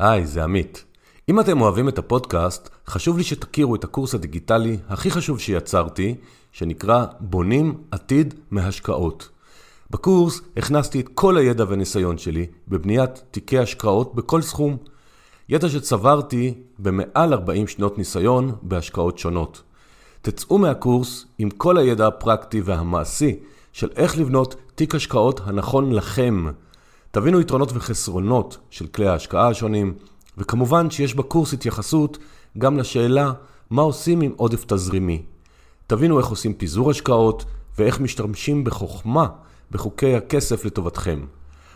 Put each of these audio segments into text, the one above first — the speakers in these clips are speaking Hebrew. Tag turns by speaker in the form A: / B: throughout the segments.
A: היי, זה עמית. אם אתם אוהבים את הפודקאסט, חשוב לי שתכירו את הקורס הדיגיטלי הכי חשוב שיצרתי, שנקרא בונים עתיד מהשקעות. בקורס הכנסתי את כל הידע וניסיון שלי בבניית תיקי השקעות בכל סכום. ידע שצברתי במעל 40 שנות ניסיון בהשקעות שונות. תצאו מהקורס עם כל הידע הפרקטי והמעשי של איך לבנות תיק השקעות הנכון לכם. תבינו יתרונות וחסרונות של כלי ההשקעה השונים, וכמובן שיש בקורס התייחסות גם לשאלה מה עושים עם עודף תזרימי. תבינו איך עושים פיזור השקעות ואיך משתמשים בחוכמה בחוקי הכסף לטובתכם.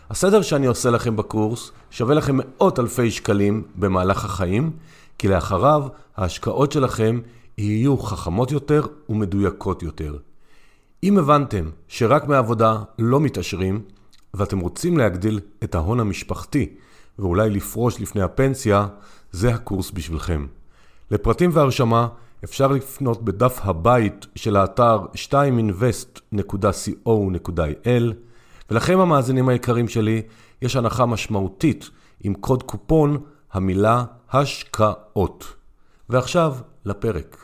A: הסדר שאני עושה לכם בקורס שווה לכם מאות אלפי שקלים במהלך החיים, כי לאחריו ההשקעות שלכם יהיו חכמות יותר ומדויקות יותר. אם הבנתם שרק מעבודה לא מתעשרים, ואתם רוצים להגדיל את ההון המשפחתי ואולי לפרוש לפני הפנסיה, זה הקורס בשבילכם. לפרטים והרשמה אפשר לפנות בדף הבית של האתר 2invest.co.il ולכם המאזינים היקרים שלי, יש הנחה משמעותית עם קוד קופון המילה השקעות. ועכשיו לפרק.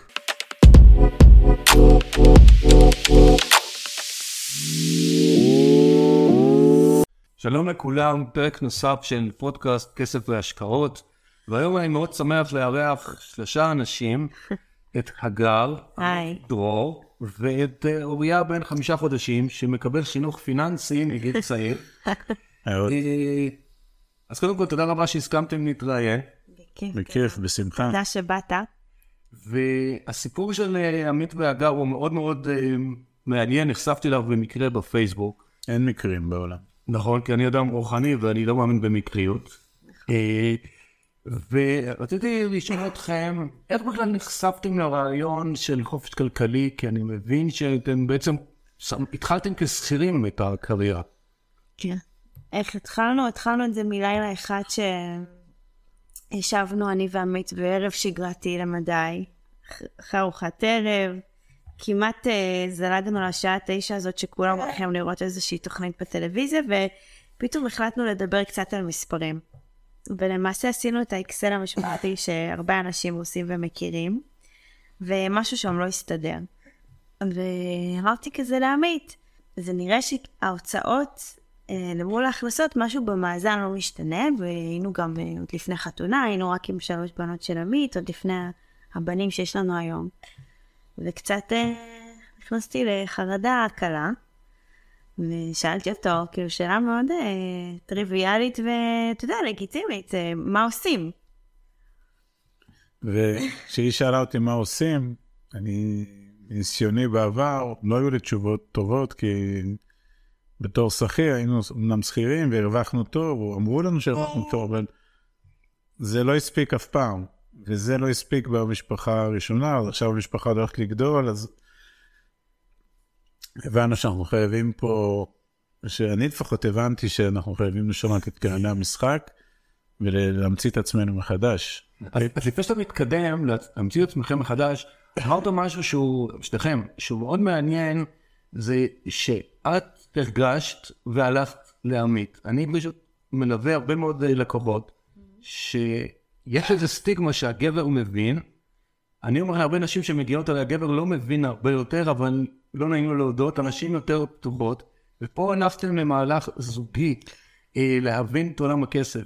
B: שלום לכולם, פרק נוסף של פודקאסט כסף והשקעות, והיום אני מאוד שמח לארח שלושה אנשים, את הגר,
C: היי.
B: דרור, ואת אה, אוריה בן חמישה חודשים, שמקבל חינוך פיננסי מגיל צעיר. אה, אז קודם כל, תודה רבה שהסכמתם להתראיין,
C: בכיף.
D: בכיף, בשמחה.
C: תודה שבאת.
B: והסיפור של אה, עמית והגר הוא מאוד מאוד מעניין, נחשפתי אליו במקרה בפייסבוק.
D: אין מקרים בעולם.
B: נכון, כי אני אדם רוחני ואני לא מאמין במקריות. אה, ורציתי לשאול אתכם, איך בכלל נחשפתם לרעיון של חופש כלכלי? כי אני מבין שאתם בעצם התחלתם כשכירים את הקריירה.
C: כן. איך התחלנו? התחלנו את זה מלילה אחד שישבנו אני ועמית בערב שגרתי למדי, אח- אחרי ארוחת ערב, כמעט אה, זלגנו לשעה תשע הזאת שכולם הולכים לראות איזושהי תוכנית בטלוויזיה, ופתאום החלטנו לדבר קצת על מספרים. ולמעשה עשינו את האקסל המשמעותי שהרבה אנשים עושים ומכירים, ומשהו שם לא הסתדר. ואמרתי כזה לעמית, זה נראה שההוצאות אה, למול ההכנסות, משהו במאזן לא משתנה, והיינו גם אה, עוד לפני חתונה, היינו רק עם שלוש בנות של עמית, עוד לפני הבנים שיש לנו היום. וקצת אה, נכנסתי לחרדה קלה, ושאלתי אותו, כאילו, שאלה מאוד אה, טריוויאלית ואתה יודע, לגיטימית, אה, מה עושים?
D: וכשהיא שאלה אותי מה עושים, אני, מניסיוני בעבר, לא היו לי תשובות טובות, כי בתור שכיר היינו אמנם שכירים והרווחנו טוב, או אמרו לנו שהרווחנו טוב, אבל זה לא הספיק אף פעם. וזה לא הספיק במשפחה הראשונה, אז עכשיו המשפחה הולכת לגדול, אז הבנו שאנחנו חייבים פה, שאני לפחות הבנתי שאנחנו חייבים לשנות את כללי המשחק ולהמציא את עצמנו מחדש.
B: אז אז לפני שאתה מתקדם להמציא את עצמכם מחדש, אמרת משהו שהוא, שניכם, שהוא מאוד מעניין, זה שאת הרגשת והלכת לעמית. אני פשוט מלווה הרבה מאוד אה, לקוחות, שיש איזה סטיגמה שהגבר מבין. אני אומר להרבה נשים שמגיעות אליי, הגבר לא מבין הרבה יותר, אבל לא נעים לו להודות, הנשים יותר פתוחות, ופה הלכתם למהלך זוגי, אה, להבין את עולם הכסף.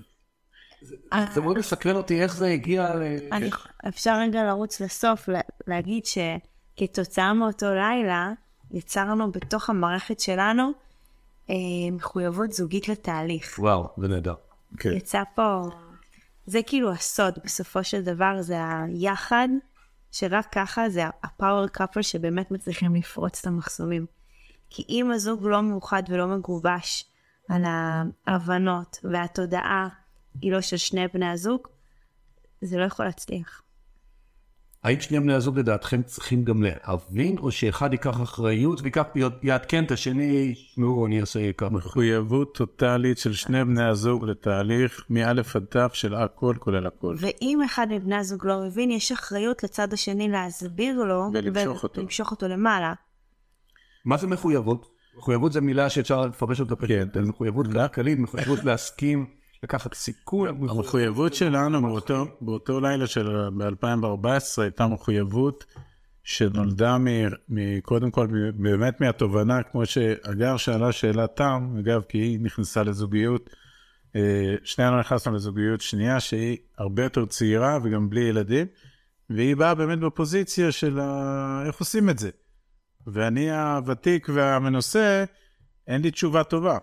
B: זה מאוד מסקרן אותי איך זה הגיע ל...
C: אני, אפשר רגע לרוץ לסוף, לה- להגיד שכתוצאה מאותו לילה, יצרנו בתוך המערכת שלנו אה, מחויבות זוגית לתהליך.
B: וואו, זה נהדר.
D: כן.
C: יצא פה, זה כאילו הסוד, בסופו של דבר זה היחד, שרק ככה זה הפאוור קאפל שבאמת מצליחים לפרוץ את המחסומים. כי אם הזוג לא מאוחד ולא מגובש על ההבנות והתודעה היא לא של שני בני הזוג, זה לא יכול להצליח.
B: האם שני בני הזוג לדעתכם צריכים גם להבין, או שאחד ייקח אחריות ויקח יעדכן את השני, שמעו, אני אעשה ככה.
D: מחויבות טוטאלית של שני בני הזוג לתהליך מאלף עד תף של הכל כולל הכל.
C: ואם אחד מבני הזוג לא מבין, יש אחריות לצד השני להסביר לו,
D: ולמשוך אותו.
C: ולמשוך אותו למעלה.
B: מה זה מחויבות? מחויבות זה מילה שאפשר לפרש אותה פשוט.
D: כן.
B: מחויבות כלכלית, מחויבות להסכים לקחת סיכון.
D: המחויבות שלנו באותו, באותו לילה של ב-2014 הייתה מחויבות שנולדה מ, מ, קודם כל באמת מהתובנה, כמו שאגר שאלה שאלת תם, אגב, כי היא נכנסה לזוגיות, אה, שנינו נכנסנו לזוגיות שנייה שהיא הרבה יותר צעירה וגם בלי ילדים, והיא באה באמת בפוזיציה של ה... איך עושים את זה. ואני הוותיק והמנוסה, אין לי תשובה טובה.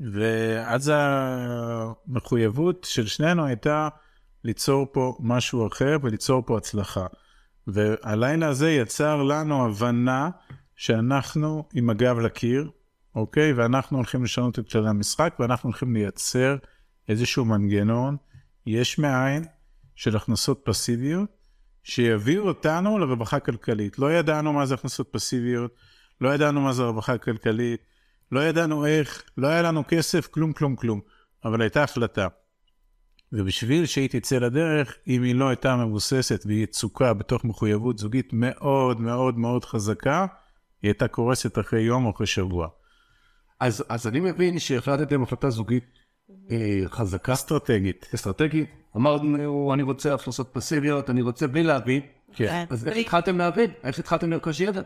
D: ואז המחויבות של שנינו הייתה ליצור פה משהו אחר וליצור פה הצלחה. והלילה הזה יצר לנו הבנה שאנחנו עם הגב לקיר, אוקיי? ואנחנו הולכים לשנות את כללי המשחק, ואנחנו הולכים לייצר איזשהו מנגנון יש מאין של הכנסות פסיביות, שיביאו אותנו לרווחה כלכלית. לא ידענו מה זה הכנסות פסיביות, לא ידענו מה זה רווחה כלכלית, לא ידענו איך, לא היה לנו כסף, כלום, כלום, כלום. אבל הייתה החלטה. ובשביל שהיא תצא לדרך, אם היא לא הייתה מבוססת והיא יצוקה בתוך מחויבות זוגית מאוד מאוד מאוד חזקה, היא הייתה קורסת אחרי יום או אחרי שבוע.
B: אז, אז אני מבין שהחלטתם החלטה זוגית אה, חזקה,
D: אסטרטגית.
B: אסטרטגית. אמרנו, אני רוצה הכנסות פסיביות, אני רוצה בלי להבין.
D: כן.
B: אז איך התחלתם להבין? איך התחלתם לרכוש ידע?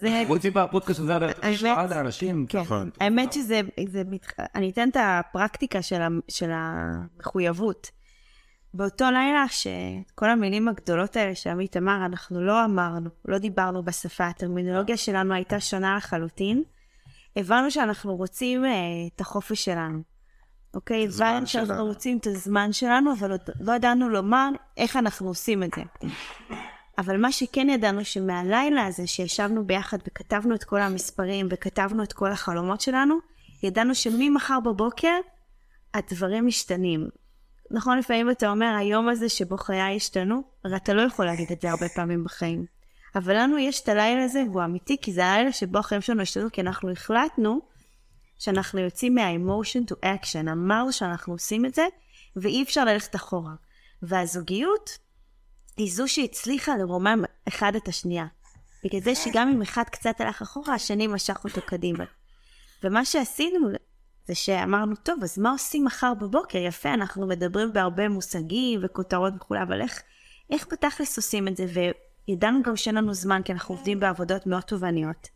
C: זה...
B: רוצים בפודקאסט הזה השראה לאנשים?
C: כן.
D: נכון.
C: האמת שזה. אני אתן את הפרקטיקה של, המחויבות. באותו לילה שכל המילים הגדולות האלה שעמית אמר, אנחנו לא אמרנו, לא דיברנו בשפה, הטרמינולוגיה שלנו הייתה שונה לחלוטין. הבנו שאנחנו רוצים אה, את החופש שלנו. אוקיי? הבנו שאנחנו. רוצים את הזמן שלנו, אבל עוד לא ידענו לומר איך אנחנו עושים את זה. אבל מה שכן ידענו שמהלילה הזה שישבנו ביחד וכתבנו את כל המספרים וכתבנו את כל החלומות שלנו, ידענו שממחר בבוקר הדברים משתנים. נכון, לפעמים אתה אומר, היום הזה שבו חיי השתנו, הרי אתה לא יכול להגיד את זה הרבה פעמים בחיים. אבל לנו יש את הלילה הזה, והוא אמיתי, כי זה הלילה שבו החיים שלנו השתנו, כי אנחנו החלטנו שאנחנו יוצאים מה-emotion to action, אמרנו שאנחנו עושים את זה, ואי אפשר ללכת אחורה. והזוגיות היא זו שהצליחה לרומם אחד את השנייה. בגלל זה שגם אם אחד קצת הלך אחורה, השני משך אותו קדימה. ומה שעשינו זה שאמרנו, טוב, אז מה עושים מחר בבוקר? יפה, אנחנו מדברים בהרבה מושגים וכותרות וכולי, אבל איך, איך בתכלס עושים את זה? וידענו גם שאין לנו זמן, כי אנחנו עובדים בעבודות מאוד תובעניות.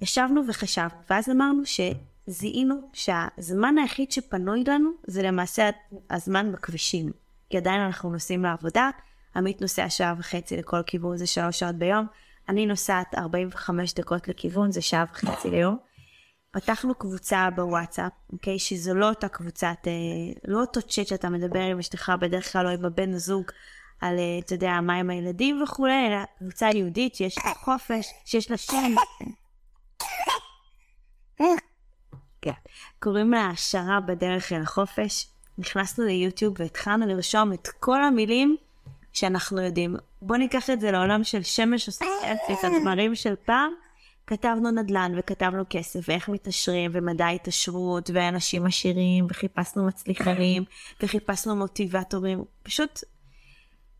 C: ישבנו וחשבנו, ואז אמרנו שזיהינו שהזמן היחיד שפנוי לנו זה למעשה הזמן בכבישים. כי עדיין אנחנו נוסעים לעבודה, עמית נוסע שעה וחצי לכל כיוון, זה שלוש שעות ביום, אני נוסעת 45 דקות לכיוון, זה שעה וחצי ליום. פתחנו קבוצה בוואטסאפ, אוקיי? שזו לא אותה קבוצת, אה, לא אותו צ'אט שאתה מדבר עם אשתך בדרך כלל או עם הבן הזוג על, אה, אתה יודע, מה עם הילדים וכולי, אלא קבוצה יהודית שיש לה חופש, שיש לה שם. כן. קוראים לה העשרה בדרך אל החופש. נכנסנו ליוטיוב והתחלנו לרשום את כל המילים שאנחנו יודעים. בואו ניקח את זה לעולם של שמש אסוציאציות, הדברים של פעם. כתבנו נדל"ן וכתבנו כסף ואיך מתעשרים ומדע התעשרות ואנשים עשירים וחיפשנו מצליחנים וחיפשנו מוטיבטורים. פשוט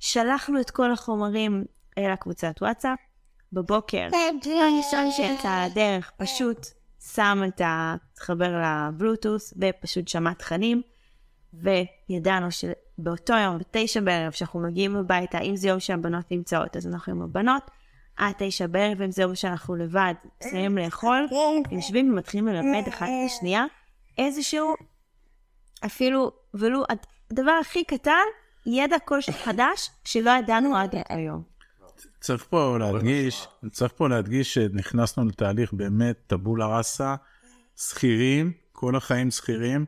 C: שלחנו את כל החומרים אל הקבוצת וואטסאפ. בבוקר, ראשון שיצא לדרך, פשוט שם את ה... התחבר לבלוטוס ופשוט שמע תכנים. וידענו שבאותו יום, בתשע בערב, שאנחנו מגיעים הביתה, אם זה יום שהבנות נמצאות, אז אנחנו עם הבנות, עד תשע בערב, אם זה יום שאנחנו לבד, מסיימים לאכול, יושבים ומתחילים ללמד אחת את השנייה, איזשהו, אפילו, ולו הדבר הכי קטן, ידע כלשהו חדש, שלא ידענו עד היום.
D: צריך פה להדגיש, צריך פה להדגיש שנכנסנו לתהליך באמת טבולה ראסה, שכירים, כל החיים שכירים,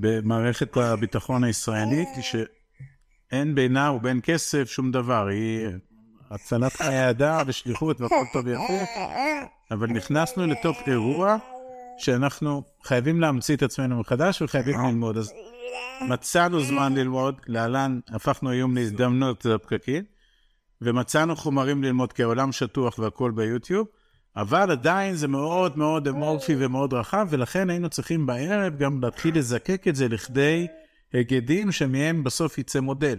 D: במערכת הביטחון הישראלית, שאין בינה ובין כסף שום דבר, היא הצלת חיי אדם ושליחות והכל טוב ויפה, אבל נכנסנו לתוך אירוע שאנחנו חייבים להמציא את עצמנו מחדש וחייבים ללמוד. אז מצאנו זמן ללמוד, להלן הפכנו היום להזדמנות הפקקים, ומצאנו חומרים ללמוד כי העולם שטוח והכל ביוטיוב, אבל עדיין זה מאוד מאוד אמורפי ומאוד רחב, ולכן היינו צריכים בערב גם להתחיל לזקק את זה לכדי היגדים שמהם בסוף יצא מודל.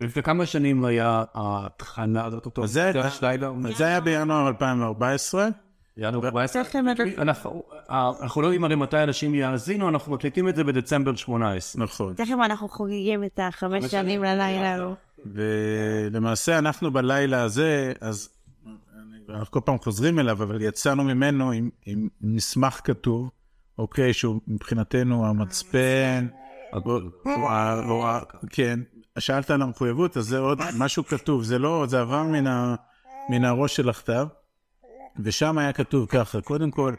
B: לפני כמה שנים היה התחנה הזאת, אותו
D: אז זה- היה בינואר 2014,
B: ינואר 14.
C: תכף נדבר.
B: אנחנו אה, אנחנו לא יודעים הרי מתי אנשים יאזינו, אנחנו מקליטים את זה בדצמבר 18.
D: נכון.
C: תכף אנחנו חוגגים את החמש שנים ללילה.
D: ולמעשה אנחנו בלילה הזה, אז אנחנו כל פעם חוזרים אליו, אבל יצאנו ממנו עם, עם מסמך כתוב, אוקיי, שהוא מבחינתנו המצפן, כן, שאלת על המחויבות, אז זה עוד משהו כתוב, זה לא, זה עבר מן, ה, מן הראש של הכתב, ושם היה כתוב ככה, קודם כל,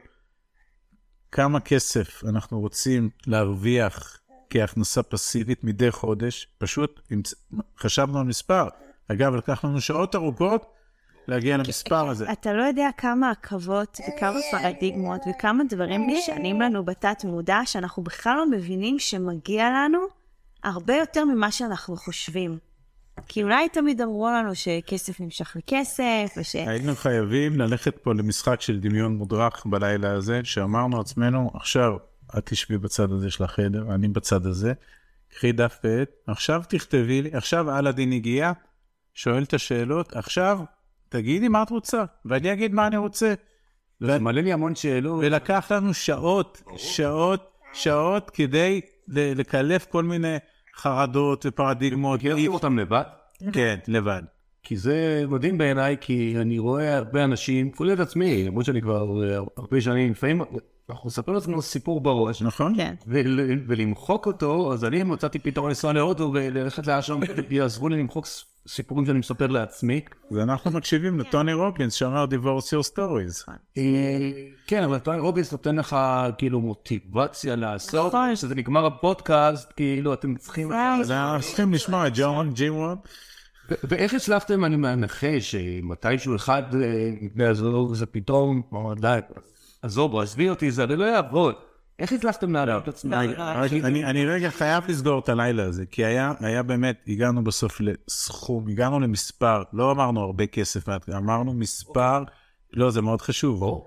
D: כמה כסף אנחנו רוצים להרוויח כהכנסה פסיבית מדי חודש, פשוט חשבנו על מספר. אגב, לקח לנו שעות ארוכות להגיע למספר הזה.
C: אתה לא יודע כמה עכבות וכמה פרדיגמות וכמה דברים נשענים לנו בתת מודע, שאנחנו בכלל לא מבינים שמגיע לנו הרבה יותר ממה שאנחנו חושבים. כי אולי תמיד אמרו לנו שכסף נמשך לכסף, וש...
D: היינו חייבים ללכת פה למשחק של דמיון מודרך בלילה הזה, שאמרנו לעצמנו, עכשיו את תשבי בצד הזה של החדר, אני בצד הזה, קחי דף ועט, עכשיו תכתבי לי, עכשיו אלאדין הגיע, שואל את השאלות, עכשיו תגידי מה את רוצה, ואני אגיד מה אני רוצה.
B: זה מעלה לי המון שאלות.
D: ולקח לנו שעות, שעות, שעות כדי לקלף כל מיני חרדות ופרדיגמות.
B: מכירים אותם לבד?
D: כן, לבד.
B: כי זה מדהים בעיניי, כי אני רואה הרבה אנשים, כולל את עצמי, למרות שאני כבר אה, הרבה שנים, לפעמים אנחנו נספר לעצמנו סיפור בראש,
D: נכון?
C: כן.
B: ול- ולמחוק אותו, אז אני מצאתי פתרון לנסוע להודו וללכת לאשרם, יעזרו לי למחוק סיפורים שאני מספר לעצמי.
D: ואנחנו מקשיבים לטוני רובינס שאמר divorce your stories.
B: אה, כן, אבל טוני רובינס נותן לך כאילו מוטיבציה לעשות,
C: נכון.
B: כשזה נגמר הפודקאסט, כאילו אתם צריכים...
D: אז אנחנו צריכים לשמוע את ג'ון ג'י ווד.
B: ו- ואיך הצלחתם, אני מנחש, שמתישהו אחד אה, מבני הזוג זה פתאום, אמר, די, עזוב, עזבי אותי, זה הרי לא יעבוד. איך הצלחתם להעלות את עצמם?
D: אני אני רגע חייב לסגור את הלילה הזה, כי היה באמת, הגענו בסוף לסכום, הגענו למספר, לא אמרנו הרבה כסף, אמרנו מספר, לא, זה מאוד חשוב.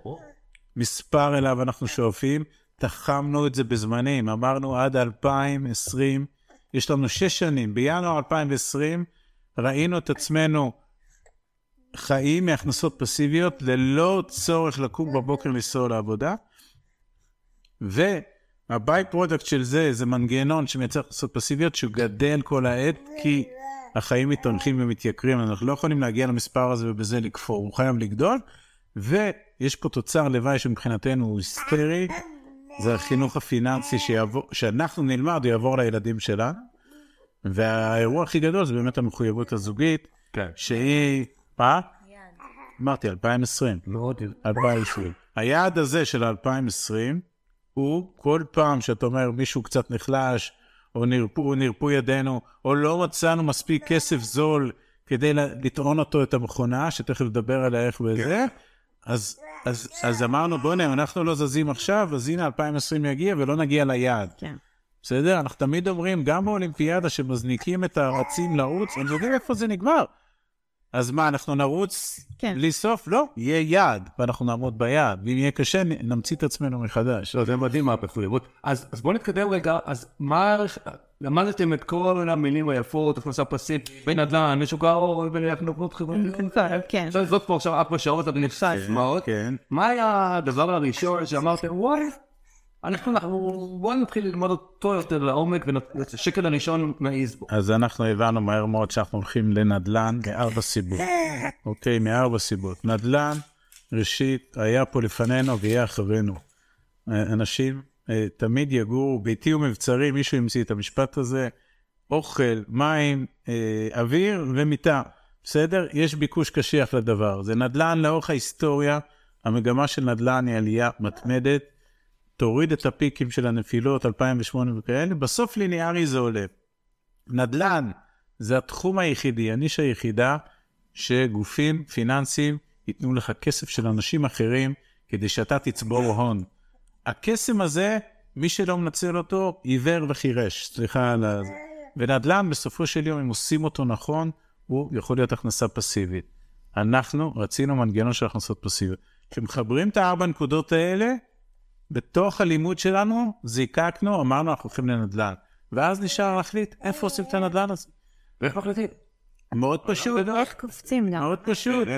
D: מספר אליו אנחנו שואפים, תחמנו את זה בזמנים, אמרנו עד 2020, יש לנו שש שנים, בינואר 2020 ראינו את עצמנו חיים מהכנסות פסיביות ללא צורך לקום בבוקר לנסוע לעבודה, וה by-product של זה, זה מנגנון שמייצר הכנסות פסיביות שהוא גדל כל העת, כי החיים מתארחים ומתייקרים, אנחנו לא יכולים להגיע למספר הזה ובזה לכפור, הוא חייב לגדול, ויש פה תוצר לוואי שמבחינתנו הוא היסטרי, זה החינוך הפיננסי שיעבור, שאנחנו נלמד, הוא יעבור לילדים שלנו, והאירוע הכי גדול זה באמת המחויבות הזוגית,
B: כן.
D: שהיא, מה? אמרתי, 2020.
B: מאוד
D: 2020. היעד הזה של 2020 הוא כל פעם שאתה אומר מישהו קצת נחלש, או נרפו, נרפו ידינו, או לא מצאנו מספיק כסף זול כדי לטעון אותו את המכונה, שתכף נדבר עליה איך וזה, אז, אז, אז אמרנו בוא'נה, אנחנו לא זזים עכשיו, אז הנה 2020 יגיע ולא נגיע ליעד.
C: כן.
D: בסדר? אנחנו תמיד אומרים, גם באולימפיאדה שמזניקים את הרצים לרוץ, הם יודעים איפה זה נגמר. אז מה, אנחנו נרוץ
C: כן.
D: בלי סוף? לא, יהיה יעד, ואנחנו נעמוד ביעד. ואם יהיה קשה, נמציא את עצמנו מחדש.
B: לא, זה מדהים מה המחויבות. אז, אז בואו נתקדם רגע, אז מה, למדתם את כל המילים היפות, הכנסה פסיבית, בנדל"ן, משוק ההון, ולהכנות חברתיות.
C: כן.
B: אפשר לזרוק פה עכשיו ארבע שעות נכסה סיסמאות.
D: כן.
B: מה היה הדבר הראשון שאמרתם, וואי, אנחנו, בואו נתחיל ללמוד אותו יותר לעומק, ואת השקל הראשון נעיז בו.
D: אז אנחנו הבנו מהר מאוד שאנחנו הולכים לנדל"ן מארבע סיבות. אוקיי, מארבע סיבות. נדל"ן, ראשית, היה פה לפנינו ויהיה אחרינו. אנשים אה, תמיד יגורו, ביתי ומבצרי, מישהו המציא את המשפט הזה, אוכל, מים, אה, אוויר ומיטה. בסדר? יש ביקוש קשיח לדבר. זה נדל"ן לאורך ההיסטוריה, המגמה של נדל"ן היא עלייה מתמדת. תוריד את הפיקים של הנפילות, 2008 וכאלה, בסוף ליניארי זה עולה. נדל"ן זה התחום היחידי, הנישה היחידה, שגופים פיננסיים ייתנו לך כסף של אנשים אחרים כדי שאתה תצבור הון. הקסם הזה, מי שלא מנצל אותו, עיוור וחירש, סליחה על ה... ונדל"ן, בסופו של יום, אם עושים אותו נכון, הוא יכול להיות הכנסה פסיבית. אנחנו רצינו מנגנון של הכנסות פסיביות. כשמחברים את הארבע נקודות האלה, בתוך הלימוד שלנו, זיקקנו, אמרנו, אנחנו הולכים לנדל"ן. ואז נשאר להחליט איפה עושים את הנדל"ן הזה.
B: ואיך מחליטים?
D: מאוד פשוט,
C: איך קופצים גם.
D: מאוד פשוט.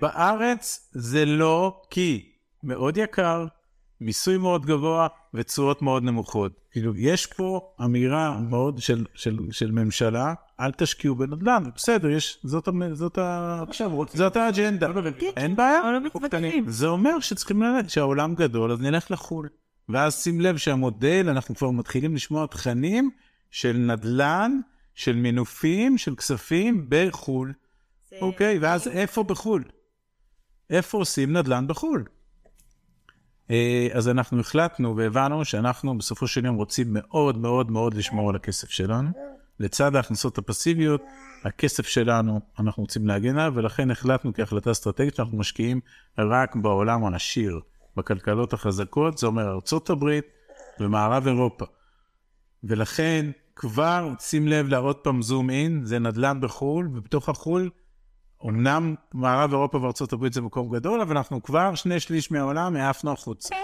D: בארץ זה לא כי מאוד יקר, מיסוי מאוד גבוה ותשואות מאוד נמוכות. כאילו, יש פה אמירה מאוד של, של, של ממשלה, אל תשקיעו בנדל"ן, בסדר, יש, זאת, זאת, ה,
B: עכשיו רוצים...
D: זאת האג'נדה, אין בעיה.
C: אבל לא מתווכחים.
D: זה אומר שצריכים לדעת שהעולם גדול, אז נלך לחו"ל. ואז שים לב שהמודל, אנחנו כבר מתחילים לשמוע תכנים של נדל"ן, של מינופים, של כספים בחו"ל. אוקיי, ואז איפה בחו"ל? איפה עושים נדל"ן בחו"ל? אה, אז אנחנו החלטנו והבנו שאנחנו בסופו של יום רוצים מאוד מאוד מאוד לשמור על הכסף שלנו. לצד ההכנסות הפסיביות, הכסף שלנו, אנחנו רוצים להגן עליו, ולכן החלטנו כהחלטה אסטרטגית שאנחנו משקיעים רק בעולם העשיר, בכלכלות החזקות, זה אומר ארצות הברית ומערב אירופה. ולכן כבר, שים לב לעוד פעם זום אין, זה נדל"ן בחו"ל, ובתוך החו"ל, אמנם מערב אירופה וארצות הברית זה מקום גדול, אבל אנחנו כבר שני שליש מהעולם העפנו החוצה.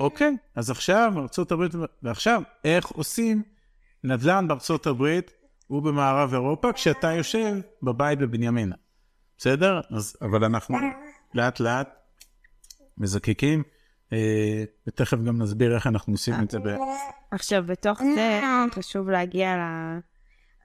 D: אוקיי, אז עכשיו ארצות הברית, ועכשיו, איך עושים נדל"ן בארצות הברית ובמערב אירופה כשאתה יושב בבית בבנימינה. בסדר? אז, אבל אנחנו לאט לאט מזקקים, אה, ותכף גם נסביר איך אנחנו עושים את זה. ב...
C: עכשיו, בתוך זה חשוב להגיע ל...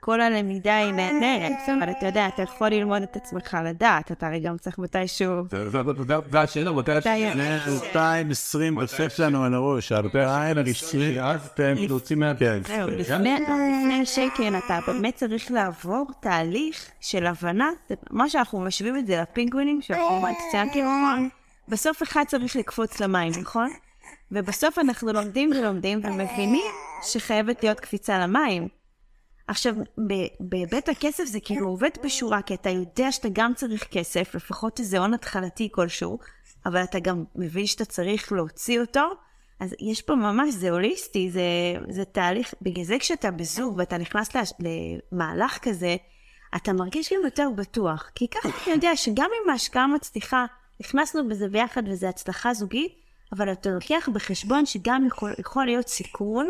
C: כל הלמידה היא נהדרת, אבל אתה יודע, אתה יכול ללמוד את עצמך לדעת, אתה הרי גם צריך מתישהו...
B: זה- זה- זה- זה השאלה, מתי...
C: מתי-
D: זה 220 דופק לנו על הראש, ה-2020,
B: אז אתם להוציא מה...
D: כן.
C: זהו, לפני לפני השקל אתה באמת צריך לעבור תהליך של הבנה, מה שאנחנו משווים את זה לפינגווינים שאנחנו ציינתי, בסוף אחד צריך לקפוץ למים, נכון? ובסוף אנחנו לומדים ולומדים ומבינים שחייבת להיות קפיצה למים. עכשיו, בהיבט הכסף זה כאילו עובד בשורה, כי אתה יודע שאתה גם צריך כסף, לפחות איזה הון התחלתי כלשהו, אבל אתה גם מבין שאתה צריך להוציא אותו, אז יש פה ממש, זה הוליסטי, זה, זה תהליך, בגלל זה כשאתה בזוג ואתה נכנס להש, למהלך כזה, אתה מרגיש גם יותר בטוח. כי ככה אתה יודע שגם אם ההשקעה מצליחה, נכנסנו בזה ביחד וזו הצלחה זוגית, אבל אתה לוקח בחשבון שגם יכול, יכול להיות סיכון,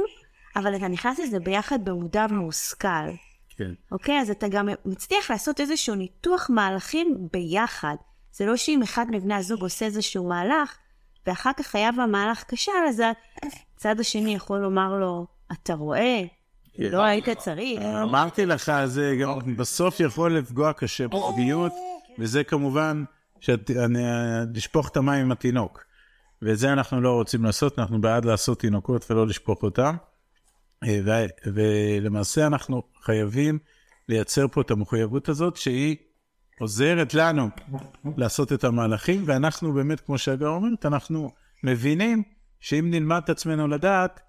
C: אבל אתה נכנס לזה ביחד במודע ומושכל.
D: כן.
C: אוקיי? אז אתה גם מצליח לעשות איזשהו ניתוח מהלכים ביחד. זה לא שאם אחד מבני הזוג עושה איזשהו מהלך, ואחר כך היה במהלך כשל, אז הצד השני יכול לומר לו, אתה רואה, לא היית צריך.
D: אמרתי לך, זה גם בסוף יכול לפגוע קשה בזוגיות, וזה כמובן לשפוך את המים עם התינוק. ואת זה אנחנו לא רוצים לעשות, אנחנו בעד לעשות תינוקות ולא לשפוך אותם. אה, ולמעשה אנחנו חייבים לייצר פה את המחויבות הזאת, שהיא עוזרת לנו לעשות את המהלכים, ואנחנו באמת, כמו שהגר אומרת, אנחנו מבינים שאם נלמד את עצמנו לדעת,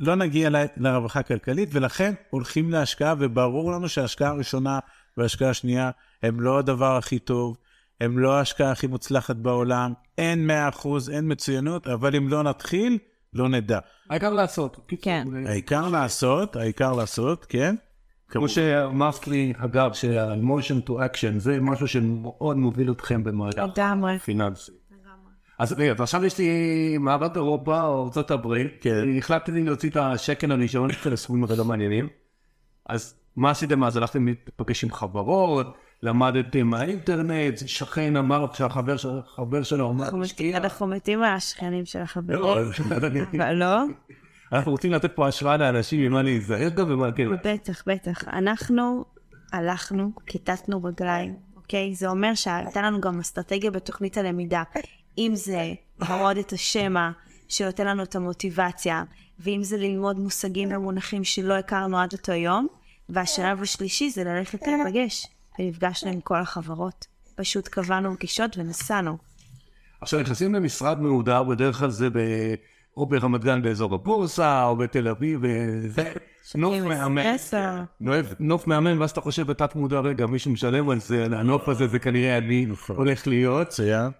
D: לא נגיע לרווחה הכלכלית, ולכן הולכים להשקעה, וברור לנו שההשקעה הראשונה וההשקעה השנייה הם לא הדבר הכי טוב, הם לא ההשקעה הכי מוצלחת בעולם, אין 100%, אין מצוינות, אבל אם לא נתחיל, לא נדע.
B: העיקר לעשות.
C: כן.
D: העיקר לעשות, העיקר לעשות, כן?
B: כמו שאמרת לי, אגב, שה-motion to action זה משהו שמאוד מוביל אתכם במהלך
C: לגמרי.
B: פיננסי. אז רגע, אז עכשיו יש לי מערב אירופה או ארצות הברית,
D: כן.
B: החלטתי להוציא את השקל הראשון של הסכומים הכי לא מעניינים, אז מה עשיתם אז? הלכתם להיפגש עם חברות, למדתם מהאינטרנט, שכן אמר שהחבר של- חבר שלו אמר, "משקיע".
C: אנחנו מתים על השכנים של החברים.
B: לא,
C: אבל לא?
B: אנחנו רוצים לתת פה השראה לאנשים ממה להיזהר גם ומה כן.
C: בטח, בטח. אנחנו הלכנו, כיתתנו רגליים, אוקיי? זה אומר שהייתה לנו גם אסטרטגיה בתוכנית הלמידה. אם זה ללמוד את השמע שנותן לנו את המוטיבציה, ואם זה ללמוד מושגים ומונחים שלא הכרנו עד אותו יום, והשלב השלישי זה ללכת להיפגש, ונפגשנו עם כל החברות. פשוט קבענו פגישות ונסענו.
B: עכשיו נכנסים למשרד מהודר, בדרך כלל זה ב... או ברמת גן באזור הבורסה, או בתל אביב, וזה נוף מהמם. נוף- נוף מהמם, ואז אתה חושב בתת מודע, רגע, מישהו משלם על זה, הנוף הזה זה כנראה אני הולך להיות.
D: מצוין.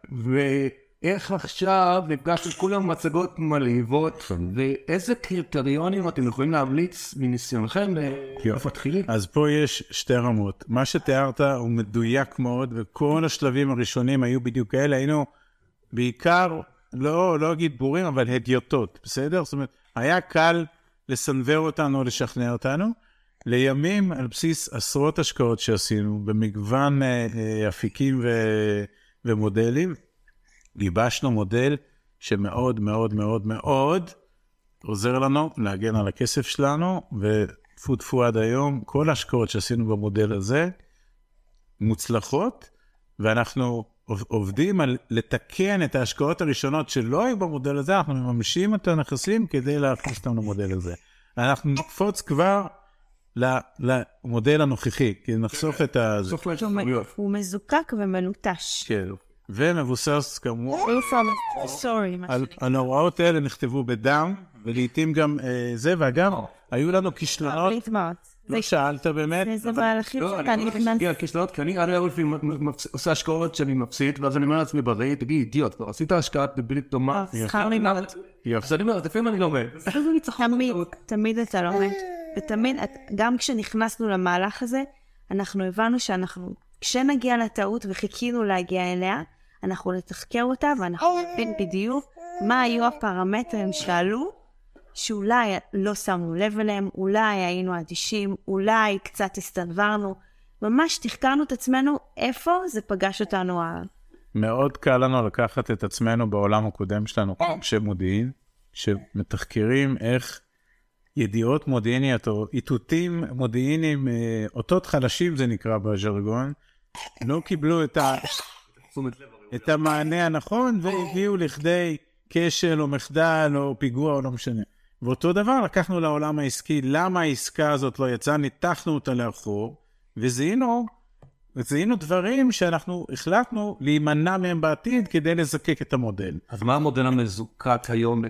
B: ואיך עכשיו נפגשנו כולם מצגות מלהיבות, ואיזה קריטריונים אתם יכולים להמליץ מניסיונכם למפתחים?
D: אז פה יש שתי רמות. מה שתיארת הוא מדויק מאוד, וכל השלבים הראשונים היו בדיוק כאלה. היינו בעיקר, לא, לא אגיד בורים, אבל הדיוטות, בסדר? זאת אומרת, היה קל לסנוור אותנו, לשכנע אותנו. לימים, על בסיס עשרות השקעות שעשינו, במגוון אה, אה, אפיקים ו, ומודלים, גיבשנו מודל שמאוד מאוד מאוד מאוד עוזר לנו להגן על הכסף שלנו, וטפו טפו עד היום, כל ההשקעות שעשינו במודל הזה מוצלחות, ואנחנו עובדים על לתקן את ההשקעות הראשונות שלא היו במודל הזה, אנחנו מממשים את הנכסים כדי להכניס אותם למודל הזה. אנחנו נקפוץ כבר למודל הנוכחי, כי נחסוך את ה...
C: הוא מזוקק ומלוטש.
D: כן. ומבוסס
C: מה
D: על ההוראות האלה נכתבו בדם, ולעיתים גם אה, זה, ואגב, היו לנו כישלונות. לא שאלת באמת?
C: זה מהלכים
B: לא,
C: שאתה
B: אני
C: נכנס...
B: מגיע לכישלונות, כי אני עד היום עושה השקעות שאני מפסיד, ואז אני אומר לעצמי בראי, תגיד, אידיוט, כבר עשית השקעה דבילית דומה.
C: אה, שכר לימוד.
B: אז אני אומר, לפעמים אני לומד.
C: תמיד, תמיד אתה לומד, ותמיד, גם כשנכנסנו למהלך הזה, אנחנו הבנו שאנחנו, כשנגיע לטעות וחיכינו להגיע אליה, אנחנו נתחקר אותה ואנחנו נבין בדיוק מה היו הפרמטרים שעלו, שאולי לא שמנו לב אליהם, אולי היינו אדישים, אולי קצת הסתנוורנו. ממש תחקרנו את עצמנו איפה זה פגש אותנו ה...
D: מאוד קל לנו לקחת את עצמנו בעולם הקודם שלנו, אנשי מודיעין, שמתחקרים איך ידיעות מודיעיניות או איתותים מודיעיניים, אה, אותות חלשים זה נקרא בז'רגון, לא קיבלו את, ה, את המענה הנכון והביאו לכדי כשל או מחדל או פיגוע או לא משנה. ואותו דבר לקחנו לעולם העסקי, למה העסקה הזאת לא יצאה, ניתחנו אותה לאחור, וזיהינו וזיהינו דברים שאנחנו החלטנו להימנע מהם בעתיד כדי לזקק את המודל.
B: אז מה המודל המזוקק היום?